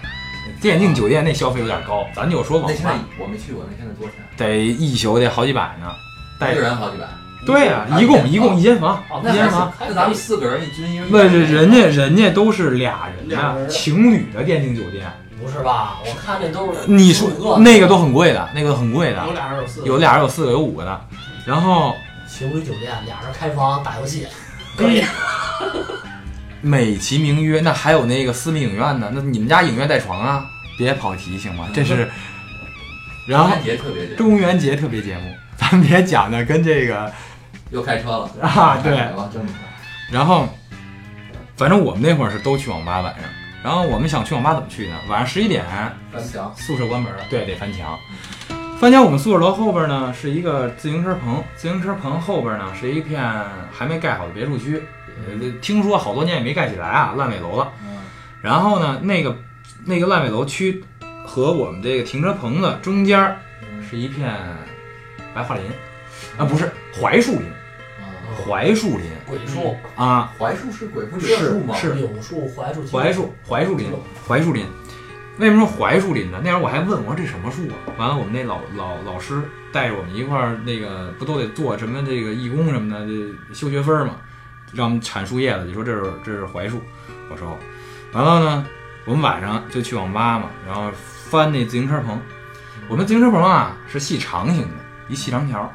C: 电竞酒店那消费有点高，咱就说网
E: 那现在
C: 吧
E: 我没去过，那现在多少钱？
C: 得一宿得好几百呢，带
E: 一个人好几百，
C: 对呀、一共一共一间房，
B: 哦，
C: 一间房。
B: 还
E: 那咱们四个人一军一人，
C: 不是，人家人家都是俩人啊，情侣的电竞酒店。
B: 不是吧？我看那都是
C: 你说那个都很贵的，那个很贵的
F: 有，俩人有四个，
C: 有俩人有四个有五个的。然后
B: 情侣酒店，俩人开房打游戏，可以。
C: 美其名曰，那还有那个私密影院呢，那你们家影院带床啊？别跑题行吗？这是，然后
E: 节特别
C: 中元节特别节目，咱们别讲的跟这个
E: 又开车了。
C: 啊对。
E: 了，真的
C: 然后，反正我们那会儿是都去网吧晚上，然后我们想去网吧怎么去呢？晚上十一点
E: 翻墙，
C: 宿舍关门了，对，得翻墙。翻墙，我们宿舍楼后边呢是一个自行车棚，自行车棚后边呢是一片还没盖好的别墅区，呃，听说好多年也没盖起来啊，烂尾楼了。
E: 嗯。
C: 然后呢，那个那个烂尾楼区和我们这个停车棚的中间儿是一片白桦林，啊，不是槐树林，槐树林
B: 鬼树、
C: 啊，
E: 槐树是鬼不
C: 是
E: 树吗？
C: 是
B: 柳树、槐树、
C: 槐树，槐树林，槐树林。为什么说槐树林呢？那会儿我还问我说这什么树啊？完了，我们那老老老师带着我们一块儿，那个不都得做什么这个义工什么的，这修学分嘛，让我们铲树叶子，就说这是这是槐树。我说，完了呢，我们晚上就去网吧嘛，然后翻那自行车棚。我们自行车棚啊是细长型的，一细长条。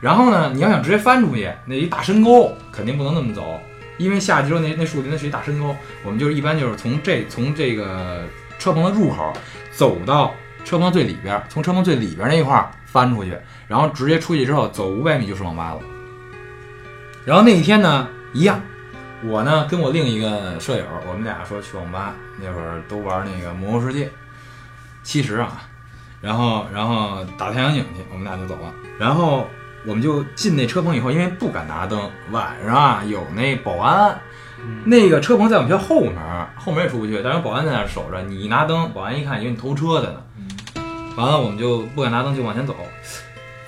C: 然后呢，你要想直接翻出去，那一大深沟，肯定不能那么走，因为下去之后那那树林那是一大深沟。我们就是一般就是从这从这个车棚的入口走到车棚最里边，从车棚最里边那一块儿翻出去，然后直接出去之后走五百米就是网吧了。然后那一天呢，一样，我呢跟我另一个舍友，我们俩说去网吧，那会儿都玩那个《魔兽世界》，其实啊，然后然后打太阳井去，我们俩就走了。然后我们就进那车棚以后，因为不敢拿灯，晚上啊有那保安，那个车棚在我们学校后门，后门也出不去，但是保安在那儿守着。你一拿灯，保安一看以为你偷车的呢。完了，我们就不敢拿灯，就往前走。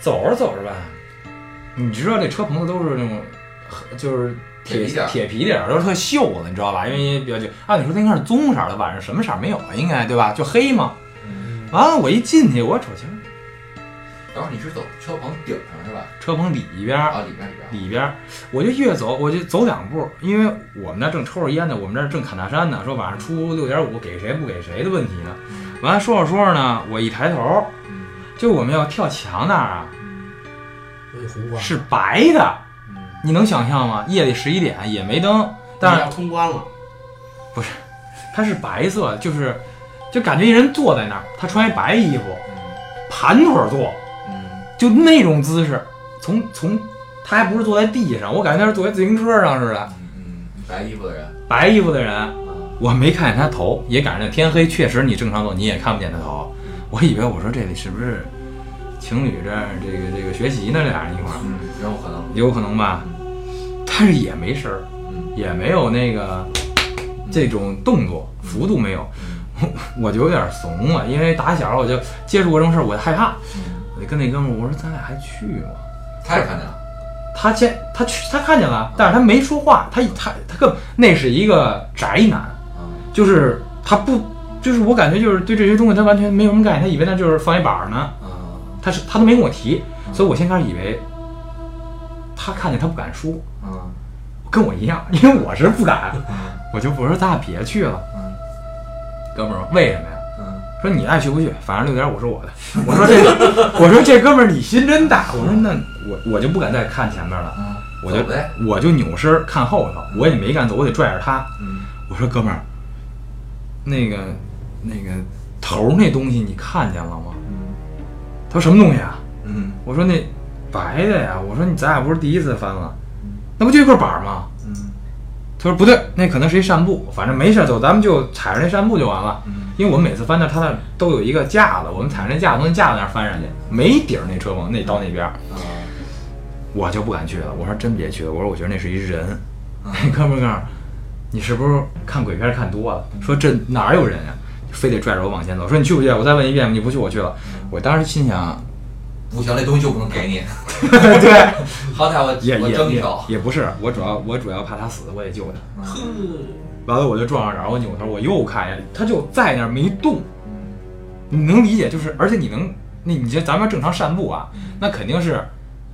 C: 走着走着吧，你知道这车棚子都是那种，就是铁
E: 铁皮点
C: 都是特锈的，你知道吧？因为比较旧。按理说它应该是棕色的，晚上什么色儿没有啊？应该对吧？就黑嘛。完了，我一进去，我瞅清
E: 等会儿你是走车棚顶上是吧？
C: 车棚里边儿
E: 啊，里边里边。
C: 里边儿，我就越走，我就走两步，因为我们那正抽着烟呢，我们这正砍大山呢，说晚上出六点五给谁不给谁的问题呢。完了说着说着呢，我一抬头，
E: 嗯
C: 就我们要跳墙那儿啊，是白的，
E: 嗯
C: 你能想象吗？夜里十一点也没灯，但是
F: 要通关了，不是
C: 它是白色，就是就感觉一人坐在那儿，他穿一白衣服，盘腿坐，
E: 嗯。
C: 就那种姿势，从从他还不是坐在地上，我感觉他是坐在自行车上似的，
E: 嗯嗯，白衣服的人。
C: 白衣服的人。
E: 啊。
C: 我没看见他头，也赶上天黑，确实你正常走你也看不见他头。我以为我说这里是不是情侣这样这个这个学习呢？这俩人一块儿。
E: 嗯，有可能。
C: 有可能吧，但是也没声儿，
E: 嗯。
C: 也没有那个这种动作幅度没有，我就有点怂了，因为打小我就接触过这种事儿，我就害怕。我就跟那哥们儿我说咱俩还去吗？
E: 他也看见了。
C: 他先他去他看见了，但是他没说话，他他他更那是一个宅男。
E: 嗯
C: 就是他不，就是我感觉就是对这些东西他完全没有什么概念，他以为那就是放一板儿呢，
E: 嗯
C: 他是他都没跟我提，所以我先开始以为他看见他不敢说，
E: 嗯
C: 跟我一样，因为我是不敢，我就我说咱俩别去了，
E: 嗯
C: 哥们儿说为什么呀？
E: 嗯
C: 说你爱去不去，反正六点五是我的。我说这，我说这哥们儿你心真大。我说那我我就不敢再看前面了，
E: 嗯，
C: 我就。我就扭身看后头，我也没敢走，我得拽着他。
E: 嗯
C: 我说哥们儿，那个那个头儿那东西你看见了吗？
E: 嗯
C: 他说什么东西啊？
E: 嗯
C: 我说那白的呀。我说你咱俩不是第一次翻了，那不就一块板儿吗？
E: 嗯
C: 他说不对，那可能是一扇布，反正没事儿，走，咱们就踩着那扇布就完了。
E: 嗯
C: 因为我们每次翻那儿，它那儿都有一个架子，我们踩着那架子从那架子那儿翻上去，没底儿那车棚那到那边我就不敢去了。我说真别去了，我说我觉得那是一人。
E: 嗯
C: 那 哥们儿告诉我你是不是看鬼片看多了？说这哪儿有人呀、非得拽着我往前走。说你去不去？我再问一遍，你不去我去了。我当时心想，
E: 不行，那东西就不能给你。
C: 对，
E: 好歹我我
C: 也也也
E: 争一手。
C: 也不是，我主要我主要怕他死，我得救他。
E: 嗯
C: 完了我就撞上然后，我扭头我又看见他就在那儿没动，你能理解？就是而且你能，那你这咱们正常散步啊，那肯定是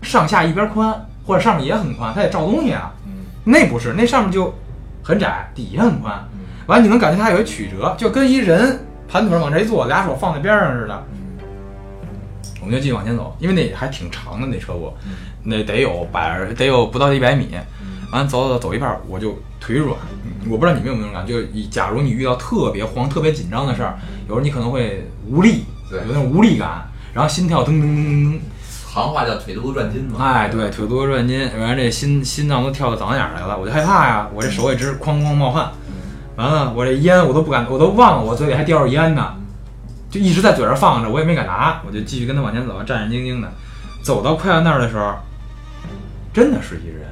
C: 上下一边宽，或者上面也很宽，它得照东西啊。
E: 嗯
C: 那不是，那上面就很窄，底下很宽，
E: 嗯
C: 完了你能感觉它有一曲折，就跟一人盘腿往这一坐，俩手放在边上似的。
E: 嗯
C: 我们就继续往前走，因为那还挺长的那车过，
E: 嗯
C: 那得有百得有不到一百米。
E: 嗯
C: 完了走走走一半儿，我就腿软。我不知道你们有没有这种感觉，就是以假如你遇到特别慌、特别紧张的事儿，有时候你可能会无力，
E: 对
C: 有那种无力感，然后心跳噔噔噔噔噔
E: 行话叫腿肚子转筋，嘛。
C: 哎，对，腿肚子转筋，完了这心心脏都跳到嗓子眼儿来了，我就害怕呀，我这手也直哐哐冒汗。完了，我这烟我都不敢，我都忘了我嘴里还叼着烟呢，就一直在嘴上放着，我也没敢拿，我就继续跟他往前走，战战兢兢的。走到快要那儿的时候，真的是一人，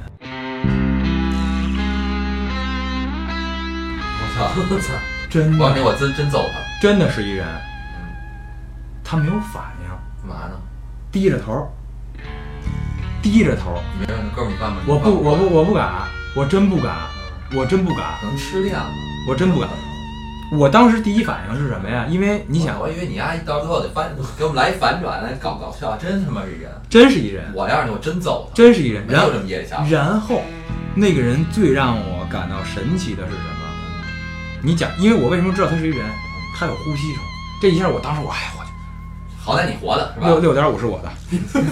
E: 我操！
B: 我操！
C: 真的
E: 我真真揍他，
C: 真的是一人，他没有反应，
E: 干嘛呢？
C: 低着头，低着头，
E: 哥们儿你干吧？
C: 我不，我不，我不敢，我真不敢，我真不敢，
E: 可能失恋了。
C: 我真不敢。我当时第一反应是什么呀？因为你想，
E: 我以为你丫一到最后得翻，给我们来一反转，来搞搞笑，真他妈是人！
C: 真是一人，
E: 我要是你，我真揍他，
C: 真是一人。然后
E: 么。
C: 然后，那个人最让我感到神奇的是什么？你讲，因为我为什么知道他是一人？他有呼吸声。这一下，我当时我哎，我去，
E: 好歹你活的是吧？
C: 六六点五是我的。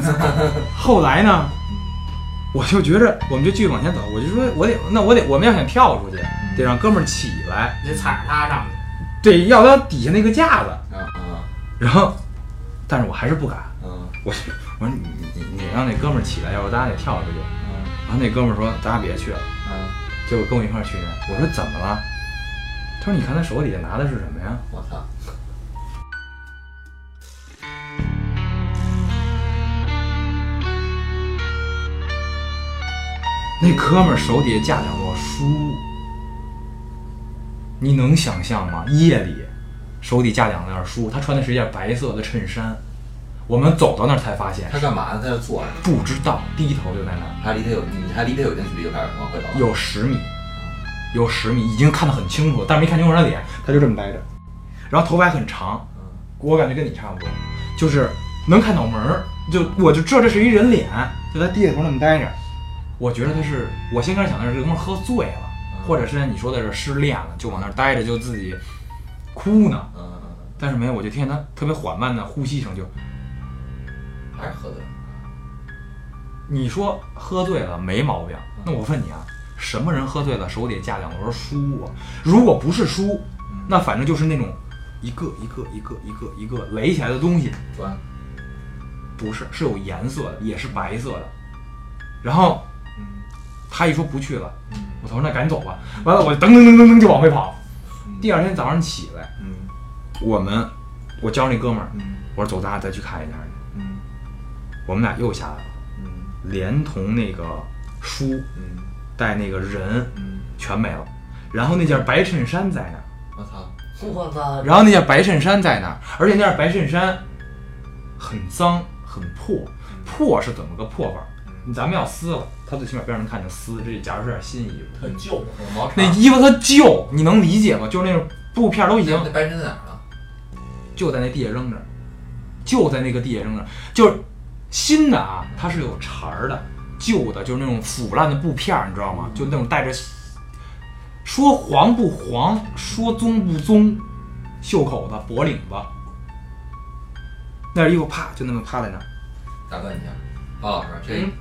C: 后来呢，我就觉着，我们就继续往前走。我就说，我得，那我得，我们要想跳出去，得让哥们儿起来，
F: 得踩着他上去。
C: 对要他底下那个架子。
E: 嗯嗯
C: 然后，但是我还是不敢。
E: 嗯
C: 我我说你你你你让那哥们儿起来，要不咱俩得跳出去。
E: 嗯
C: 然后那哥们儿说咱俩别去了，
E: 嗯，
C: 结果跟我一块儿去的。我说怎么了？他说你看他手底下拿的是什么呀？
E: 我操！
C: 那哥们儿手底下架两摞书，你能想象吗？夜里手底架两袋书，他穿的是一件白色的衬衫。我们走到那儿才发现，
E: 他干嘛呢？在那坐着，
C: 不知道低头就在那儿，
E: 还离他有，你还离他有一定距离就开始往回走了。
C: 有十米，有十米，已经看得很清楚了，但是没看清楚他脸，他就这么待着，然后头发还很长，我感觉跟你差不多，就是能看脑门儿，就我就知道这是一人脸，就他低着头那么待着。我觉得他是，我先开始想的是这哥们儿喝醉了，或者是你说的是失恋了，就往那儿待着，就自己哭呢。但是没有，我就听见他特别缓慢的呼吸声，就
E: 嗯，还是喝醉了。
C: 你说喝醉了没毛病，那我问你啊，什么人喝醉了手里架两摞书啊？如果不是书，那反正就是那种一个一个一个一个一个垒起来的东西，
E: 砖，
C: 不是，是有颜色的，也是白色的。然后
E: 嗯
C: 他一说不去了，
E: 嗯
C: 我说那赶紧走吧。完了，我噔噔噔噔噔就往回跑。第二天早上起来，
E: 嗯
C: 我们我叫那哥们儿，
E: 嗯
C: 我说走，咱俩再去看一下去。
E: 嗯
C: 我们俩又下来了，
E: 嗯
C: 连同那个书
E: 嗯
C: 带那个人
E: 嗯，
C: 全没了。然后那件白衬衫在那儿，
E: 我操！
B: 我操！
C: 然后那件白衬衫在那儿，而且那件白衬衫很脏很破，破是怎么个破法？咱们要撕了，他最起码别让人看见撕。这假如是点新衣服，
B: 特旧，
E: 毛
C: 那衣服它旧，你能理解吗？就是那种布片都已经
E: 那白身在哪儿了？
C: 就在那地下扔着，就在那个地下扔着，就是新的啊，它是有茬儿的，旧的就是那种腐烂的布片儿，你知道吗？就那种带着说黄不黄，说棕不棕，袖口子、脖领子，那件衣服啪就那么趴在那儿。
E: 打断一下，包老师，这
F: 嗯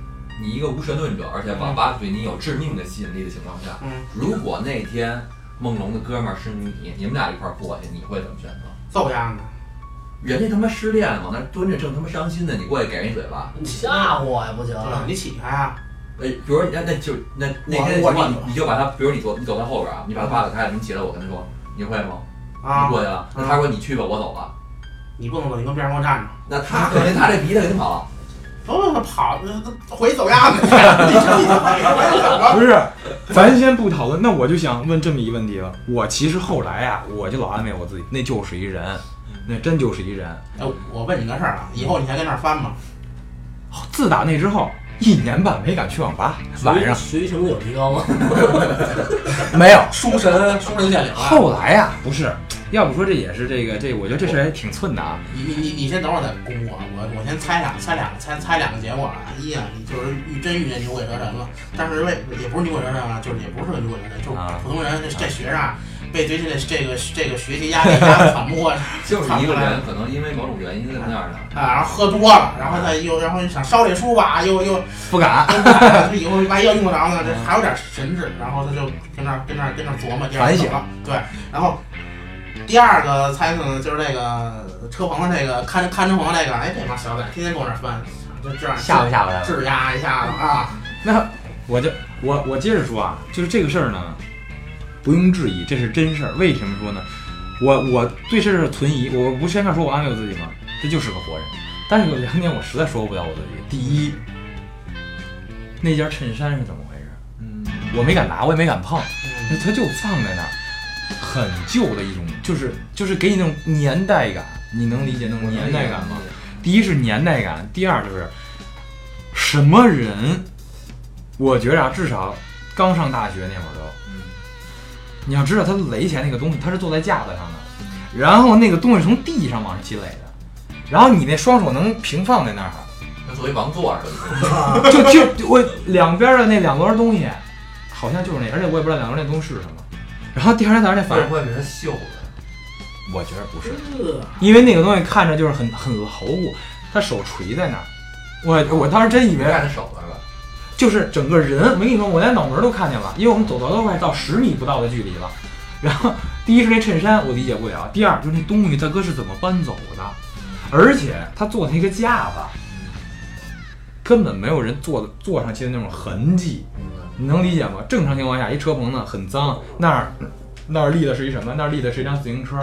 E: 你一个无神论者，而且网吧对你有致命的吸引力的情况下，
F: 嗯，
E: 如果那天梦龙的哥们儿是你，你们俩一块儿过去，你会怎么选择？
F: 揍他呢？
E: 人家他妈失恋了，往那儿蹲着正他妈伤心呢，你过去给人一嘴巴。
B: 你吓唬我呀，不行
F: 对？你起开啊！
E: 呃，比如说那那就那那天的情况，你你就把他，比如你走你走他后边啊，你把他扒拉开了，你起来，我跟他说，你会吗？
F: 啊
E: 你过去了，那他说你去吧，我走了，
F: 你不能走，你跟边上给我站着。
E: 那他肯定他这鼻子肯定跑
F: 跑，回走样子去。你这你怎么？
C: 不是，咱先不讨论。那我就想问这么一问题了。我其实后来啊，我就老安慰我自己，那就是一人，那真就是一人。
F: 哎，我问你个事儿啊，以后你还跟那儿翻吗？
C: 自打那之后，一年半没敢去网吧，晚上
B: 学习成绩有提高吗？
C: 没有。
F: 书神，书神见领了。
C: 后来呀、不是，要不说这也是这个这，我觉得这事儿还挺寸的啊。
F: 你你你你先等会儿再公布啊！我我先猜两猜两猜猜两个结果啊！一啊，你就是遇真遇见牛鬼蛇神了，但是为也不是牛鬼蛇神啊，就是也不是牛鬼蛇神，就是
C: 啊
F: 普通人这这学生啊，被最近的这个这个学习压力压得喘不过
E: 就是一个人可能因为某种原因在那儿呢。
F: 啊，然后喝多了，然后再又然后想烧这书吧，又又
C: 不敢，
F: 这以后万一要用得着呢，这还有点神智，然后他就跟那儿跟那儿跟那儿琢磨，
C: 反省。
F: 对，然后第二个猜测呢，就是那个车棚的这个看看车棚的这个，哎，这帮小子天天跟我这儿翻，就这样
D: 吓唬吓唬他们。
F: 质押一下子啊，
C: 那我就我我接着说啊，就是这个事儿呢，不用质疑，这是真事儿。为什么说呢？我我对这事儿存疑，我不是先开始说我安慰我自己吗？这就是个活人。但是有两点我实在说服不了我自己。第一，那件衬衫是怎么回事？
E: 嗯，
C: 我没敢拿，我也没敢碰，
F: 嗯
C: 它就放在那儿，很旧的一种，就是就是给你那种年代感，你能理解那种年代感吗？第一是年代感，第二就是什么人，我觉着啊，至少刚上大学那会儿都，
E: 嗯
C: 你要知道他垒起来那个东西，他是坐在架子上的，然后那个东西从地上往上积累的，然后你那双手能平放在那儿，
E: 那作为王座似的。
C: 就就我两边的那两摞东西，好像就是那，而且我也不知道两摞那东西是什么。然后第二天早上那反正
E: 会不会被他秀的？
C: 我觉得不是，
F: 呃
C: 因为那个东西看着就是很很牢固，他手垂在那儿，我我当时真以为
E: 看他手来了。
C: 就是整个人，我跟你说，我连脑门都看见了，因为我们走到都快到十米不到的距离了。然后第一是那衬衫我理解不了，第二就是那东西大哥是怎么搬走的，而且他坐那个架子，根本没有人坐的坐上去的那种痕迹，你能理解吗？正常情况下，一车棚呢很脏，那儿那儿立的是一什么？那儿立的是一辆自行车，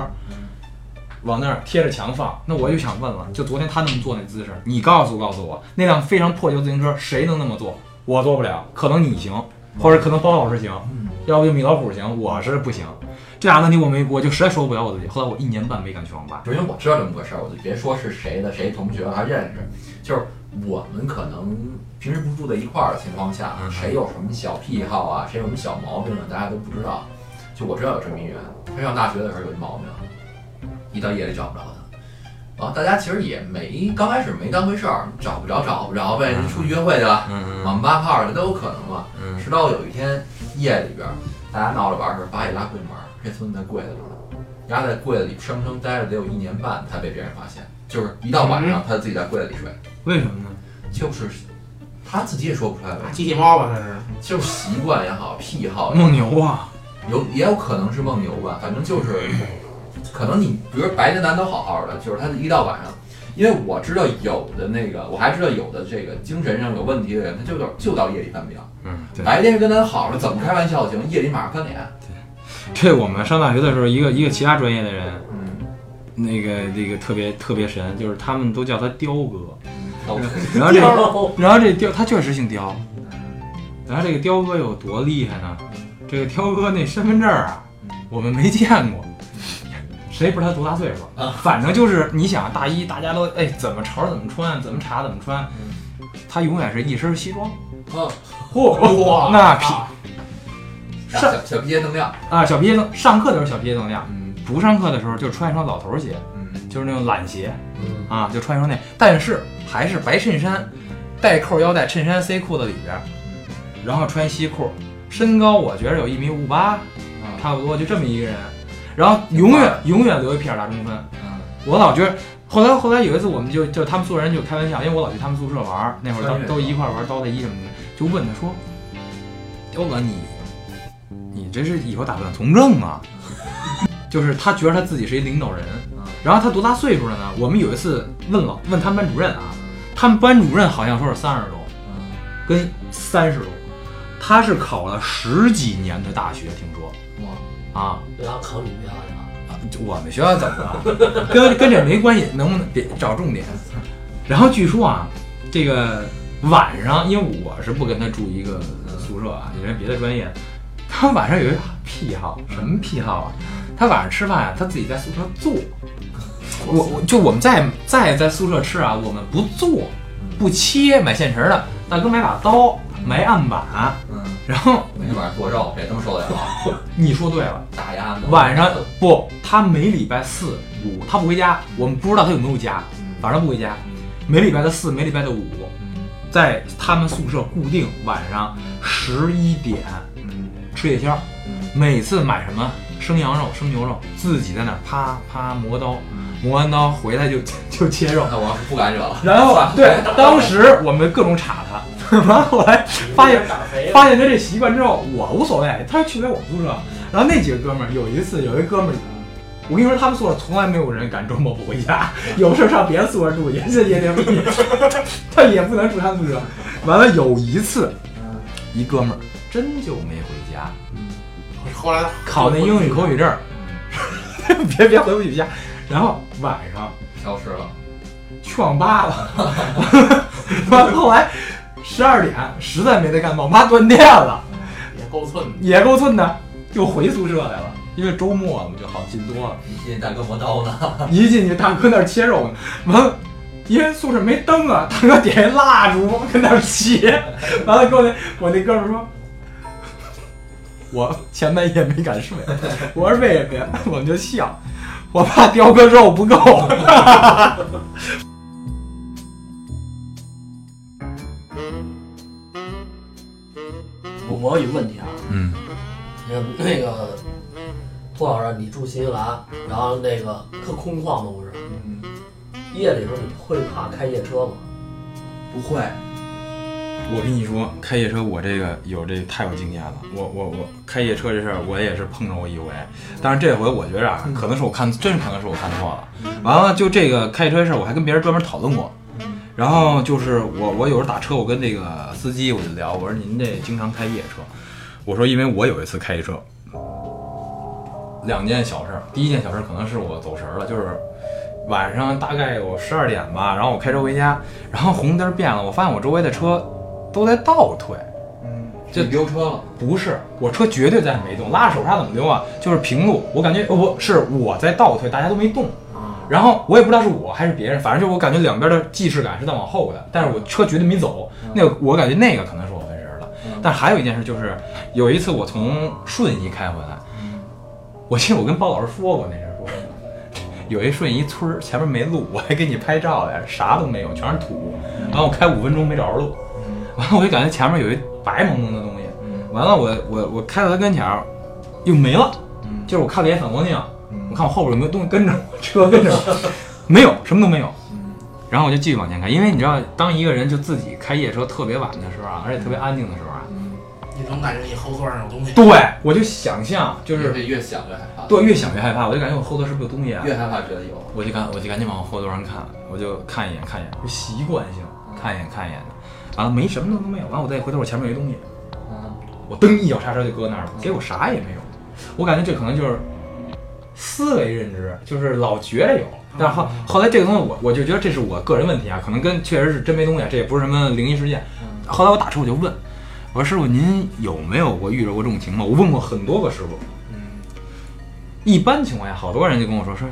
C: 往那儿贴着墙放。那我就想问了，就昨天他那么做那姿势，你告诉告诉我，那辆非常破旧自行车谁能那么做？我做不了，可能你行，或者可能包老师行，要不就米老虎行，我是不行。这俩问题我没，我就实在说不了我自己。后来我一年半没敢去网吧。
E: 首先我知道这么个事儿，我就别说是谁的谁同学了，还认识，就是我们可能平时不住在一块儿的情况下，
C: 嗯
E: 谁有什么小癖好啊，谁有什么小毛病啊，大家都不知道。就我知道有这么一人，他上大学的时候有一毛病，一到夜里找不着他。然后，大家其实也没刚开始没当回事儿，找不着找不着呗，
C: 嗯
E: 出去约会去了，
C: 嗯
E: 网吧泡去都有可能嘛。
C: 嗯
E: 直到有一天夜里边儿，大家闹着玩儿的时候，把一拉柜门儿，这孙子在柜子里呢，压在柜子里生生待了得有一年半，才被别人发现。就是一到晚上，他自己在柜子里睡，
C: 为什么呢？
E: 就是他自己也说不出来为什么，
F: 机器猫吧，这是。
E: 就是习惯也好，癖好也好。
C: 梦牛啊，
E: 有也有可能是梦游吧，反正就是，可能你比如白天咱都好好的，就是他一到晚上，因为我知道有的那个，我还知道有的这个精神上有问题的人，他就到就到夜里犯病，
C: 嗯，对。
E: 白天跟咱好着，怎么开玩笑行，夜里马上翻脸，
C: 这我们上大学的时候，一个一个其他专业的人，
E: 嗯，
C: 那个那个特别特别神，就是他们都叫他雕哥。
E: 都
C: 然后这 然后这雕他确实姓雕，然后这个雕哥有多厉害呢？这个雕哥那身份证啊，我们没见过，谁不知道他多大岁数？
E: 啊？
C: 反正就是你想大一大家都哎怎么潮怎么穿，怎么查怎么穿，他永远是一身西装，
E: 哦，
C: 嚯那屁
E: 上小小皮鞋能亮，
C: 啊小皮鞋能上课的时候小皮鞋能亮，
E: 嗯。
C: 不上课的时候就穿一双老头鞋，
E: 嗯，
C: 就是那种懒鞋。
B: 嗯，
C: 啊，就穿一双那，但是还是白衬衫，带扣腰带，衬衫塞裤子里边儿，然后穿西裤，身高我觉得有一米五八，
E: 啊，
C: 差不多就这么一个人，然后永远永远留一屁眼大中分。
E: 嗯。
C: 我老觉得，后来后来有一次我们就就他们宿舍人就开玩笑，因为我老去他们宿舍玩儿，那会儿都都一块儿玩儿刀塔一什么的，就问他说：“刁哥你你这是以后打算从政啊？” 就是他觉得他自己是一领导人，然后他多大岁数了呢？我们有一次问老问他们班主任啊，他们班主任好像说是三十多，跟三十多，他是考了十几年的大学，听说
E: 哇，
C: 啊，
B: 然后考你们学校去了。
C: 就我们学校怎么了？跟跟这没关系，能不能别找重点？然后据说啊，这个晚上，因为我是不跟他住一个宿舍啊，有人别的专业，他晚上有一个癖好，什么癖好啊？他晚上吃饭啊，他自己在宿舍做。我我就我们在在在宿舍吃啊，我们不做，不切，买现成的。大哥买把刀，买案板，
E: 嗯
C: 然后
E: 每天晚上做肉，这他妈受得了？
C: 你说对了，
E: 打压子？
C: 晚上不，他每礼拜四五他不回家，我们不知道他有没有家，反正不回家。每礼拜的四，每礼拜的五，在他们宿舍固定晚上十一点
E: 嗯
C: 吃夜宵，
E: 嗯
C: 每次买什么生羊肉、生牛肉，自己在那儿啪啪磨刀，磨完刀回来就 就切肉。
E: 那我是不敢惹了，
C: 然后对，当时我们各种查他，完了后来发现发现他这习惯之后，我无所谓，他去不来我们宿舍。然后那几个哥们儿有一次，有一哥们儿，我跟你说，他们宿舍从来没有人敢周末不回家，有事儿上别的宿舍住去，这也得也他也不能住他们宿舍。完了有一次，一哥们儿真就没回家，
F: 后来
C: 考那英语口语证儿，别别回不去家。然后晚上
E: 消失了。
C: 去网吧了，完了后来十二点实在没得干，网吧断电了。
F: 也够寸的。
C: 也够寸的，就回宿舍来了。因为周末嘛，就好进多了。
E: 一进大哥磨刀呢，
C: 一进去，大哥那儿切肉呢，完了，因为宿舍没灯啊，大哥点一蜡烛跟那儿切，完了跟我那我那哥们儿说，我前半夜没敢睡，我说为什么呀？我们就笑，我怕雕哥肉不够。
B: 我我有一个问题啊，
C: 嗯，
B: 那那个托老师，你住新西兰，然后那个特空旷的不是？
E: 嗯，
B: 夜里时候你会怕开夜车吗？
E: 不会，
C: 我跟你说，开夜车我这个有这太有经验了。我我我开夜车这事儿，我也是碰着过一回。但是这回我觉着啊，可能是我看，真是可能是我看错了。完了，就这个开夜车的事儿，我还跟别人专门讨论过。然后就是我我有时候打车，我跟那个司机我就聊，我说您这经常开夜车，我说因为我有一次开夜车，两件小事儿。第一件小事儿可能是我走神儿了，就是晚上大概有十二点吧，然后我开车回家，然后红灯变了，我发现我周围的车都在倒退。
E: 嗯就丢车了。
C: 不是，我车绝对在没动，拉着手刹怎么溜啊？就是平路，我感觉哦不是我在倒退，大家都没动。然后我也不知道是我还是别人，反正就我感觉两边的既视感是在往后的，但是我车绝对没走。那个我感觉那个可能是我分神了。但还有一件事就是，有一次我从顺义开回来，我记得我跟包老师说过那事儿，说有一顺义村儿前面没路，我还给你拍照来着，啥都没有，全是土。然后我开五分钟没找着路，完了我就感觉前面有一白蒙蒙的东西，完了我我我开到他跟前儿又没了，就是我看了一眼反光镜，我看我后边有没有东西跟着我，车跟着。我，没有，什么都没有。然后我就继续往前开，因为你知道，当一个人就自己开夜车特别晚的时候啊，而且特别安静的时候啊，
F: 你总感觉你后座上有东西。
C: 对我就想象，就是
E: 这越想越害怕，
C: 对越想越害怕，我就感觉我后座是不是有东西啊？
E: 越害怕觉得有。
C: 我就赶我就赶紧往后座上看，我就看一眼看一眼，就习惯性看一眼看一眼。的，完了没什么都没有，完我再回头我前面有一东西，我噔一脚刹车就搁那儿了，结果啥也没有。我感觉这可能就是思维认知，就是老觉着有，但是后后来这个东西我我就觉得这是我个人问题啊，可能跟确实是真没东西，这也不是什么灵异事件。后来我打车我就问，我说师傅您有没有过遇着过这种情况？我问过很多个师傅，嗯一般情况下好多人就跟我说说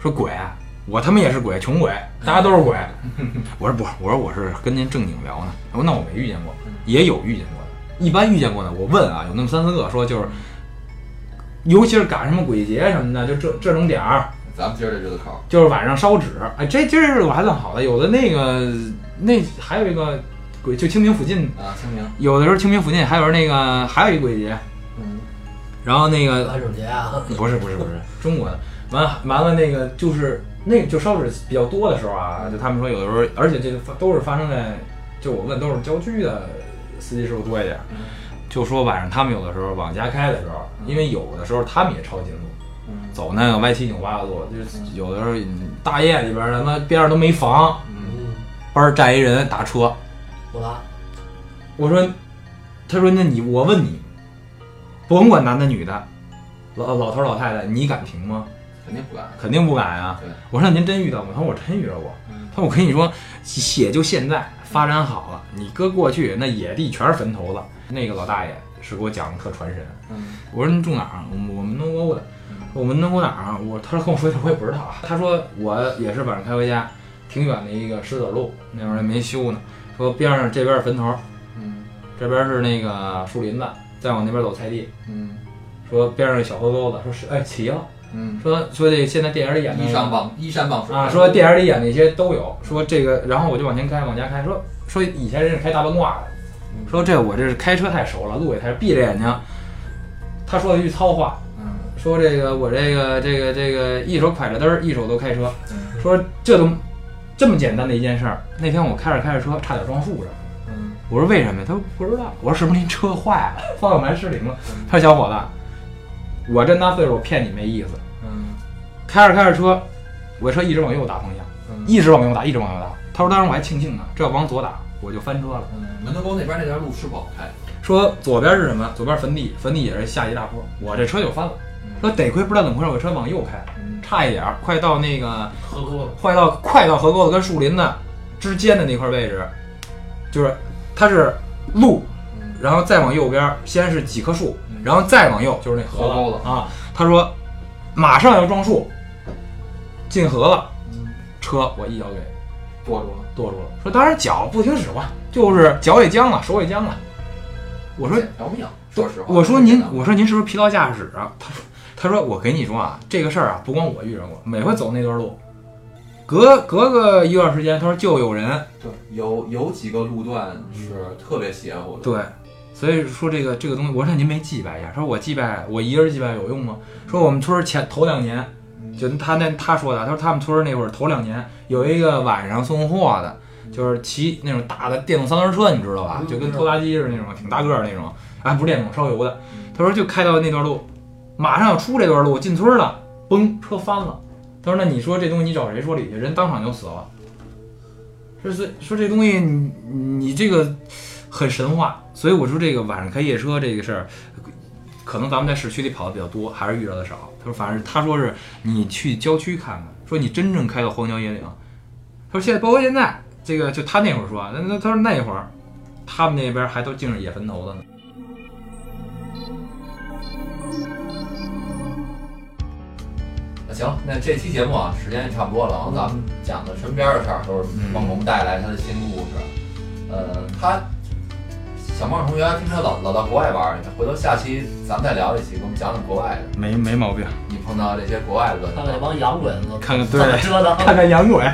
C: 说鬼啊，我他妈也是鬼，穷鬼，大家都是鬼。我说不，我说我是跟您正经聊呢。我说那我没遇见过，也有遇见过的。一般遇见过的，我问啊，有那么三四个说就是，尤其是赶什么鬼节什么的，就这这种点儿，
E: 咱们今儿这日子口，
C: 就是晚上烧纸。哎，这今儿我还算好的，有的那个那还有一个鬼，就清明附近，
E: 啊，清明，
C: 有的时候清明附近还有那个还有一鬼节，
E: 嗯，
C: 然后那个
B: 万圣节啊，
C: 不是不是不是中国的，完了完了那个就是那个就烧纸比较多的时候啊，就他们说有的时候，而且这个都是发生在，就我问都是郊区的司机师傅多一点，就说晚上他们有的时候往家开的时候，因为有的时候他们也抄近路，走那个歪七扭八的路，就是有的时候嗯大夜里边儿他妈边上都没房，
B: 嗯，
C: 班儿站一人打车，
B: 我拉，
C: 我说，他说那你我问你，甭管男的女的，老老头老太太，你敢停吗？
E: 肯定不敢。
C: 肯定不敢呀、
E: 对
C: 我说那您真遇到过？他说我真遇到过。他说我跟你说，也就现在发展好了，你搁过去那野地全是坟头子。那个老大爷是给我讲的特传神。
E: 嗯
C: 我说您住哪儿啊？我们我们东沟的。我们东沟哪儿啊？我他说跟我说一下，我也不知道啊。他说我也是晚上开回家，挺远的一个石子路，那会儿还没修呢。说边上这边是坟头，
E: 嗯，
C: 这边是那个树林子，再往那边走菜地。
E: 嗯
C: 说边上小河沟子，说是哎齐了，
E: 嗯，
C: 说说这现在电影里演的
E: 依山傍依山傍水
C: 啊，说电影里演那些都有，说这个，然后我就往前开，往家开，说说以前人是开大奔挂的，说这我这是开车太熟了，路也太闭着眼睛。他说了一句糙话，
E: 嗯
C: 说这个我这个这个这个一手挎着灯儿，一手都开车，
E: 嗯
C: 说这都这么简单的一件事儿。那天我开着开着车，差点撞树上。
E: 嗯
C: 我说为什么呀？他说不知道。我说是不是您车坏了，方向盘失灵了？他说小伙子，我这么大岁数，我骗你没意思。
E: 嗯
C: 开着开着车，我车一直往右打方向，
E: 嗯
C: 一直往右打，一直往右打。他说当时我还庆幸呢，这要往左打，我就翻车了。
E: 嗯，门头沟那边那条路是不好开，
C: 说左边是什么？左边坟地，坟地也是下一大坡，我这车就翻了。说得亏不知道怎么回事，我车往右开，
E: 嗯
C: 差一点儿，快到那个
F: 河沟子，
C: 快到快到河沟子跟树林子之间的那块位置，就是它是路，
E: 嗯
C: 然后再往右边，先是几棵树
E: 嗯，
C: 然后再往右就是那河
E: 河沟子
C: 啊。他说马上要撞树，进河了，
E: 嗯，
C: 车我一脚给
E: 跺住了，
C: 跺住了。说当然脚不听使唤，就是脚也僵了，手也僵了。我说
E: 条命，说实话，
C: 我说您，我说您是不是疲劳驾驶啊？他说，他说我给你说啊，这个事儿啊，不光我遇上过，每回走那段路，隔隔个一段时间，他说就有人
E: 对，有有几个路段是特别邪乎的，
C: 对，所以说这个这个东西，我说您没祭拜一下，他说我祭拜，我一个人祭拜有用吗？说我们村前头两年，就他那他说的，他说他们村那会儿头两年有一个晚上送货的，就是骑那种大的电动三轮车，你知道吧？
E: 嗯
C: 就跟拖拉机似的那种，挺大个儿那种，啊，不是电动，烧油的。他说就开到那段路，马上要出这段路，进村了，嘣，车翻了。他说那你说这东西你找谁说理去？人当场就死了。说是说这东西你你这个很神话，所以我说这个晚上开夜车这个事儿，可能咱们在市区里跑的比较多，还是遇到的少。他说反正他说是你去郊区看看，说你真正开到荒郊野岭，他说现在包括现在这个就他那会儿说，那那他说那会儿他们那边还都净是野坟头子呢。
E: 那行，那这期节目啊，时间也差不多了，然后咱们讲的身边的事儿都是帮我们带来他的新故事。呃，他小孟同学听说老老到国外玩回头下期咱们再聊一期，给我们讲讲国外的，
C: 没没毛病，
E: 你碰到这些国外的乱七
B: 看看那
E: 八糟。
B: 帮洋鬼子
C: 看看
B: 怎么
C: 对，
B: 折腾。
C: 看看洋鬼，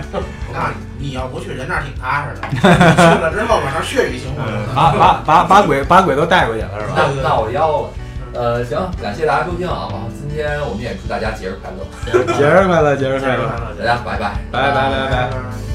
F: 我告诉你，你要不去，人那儿挺踏实的。你去了之后，往上血雨腥风。
C: 把把把把鬼把鬼都带过去了是吧？
E: 那那我腰了。呃，行，感谢大家收听啊！然后今天我们也祝大家节日快乐，
C: 节日快乐，节日
F: 快乐，
E: 大家拜拜。
C: 拜拜拜拜。
F: 拜。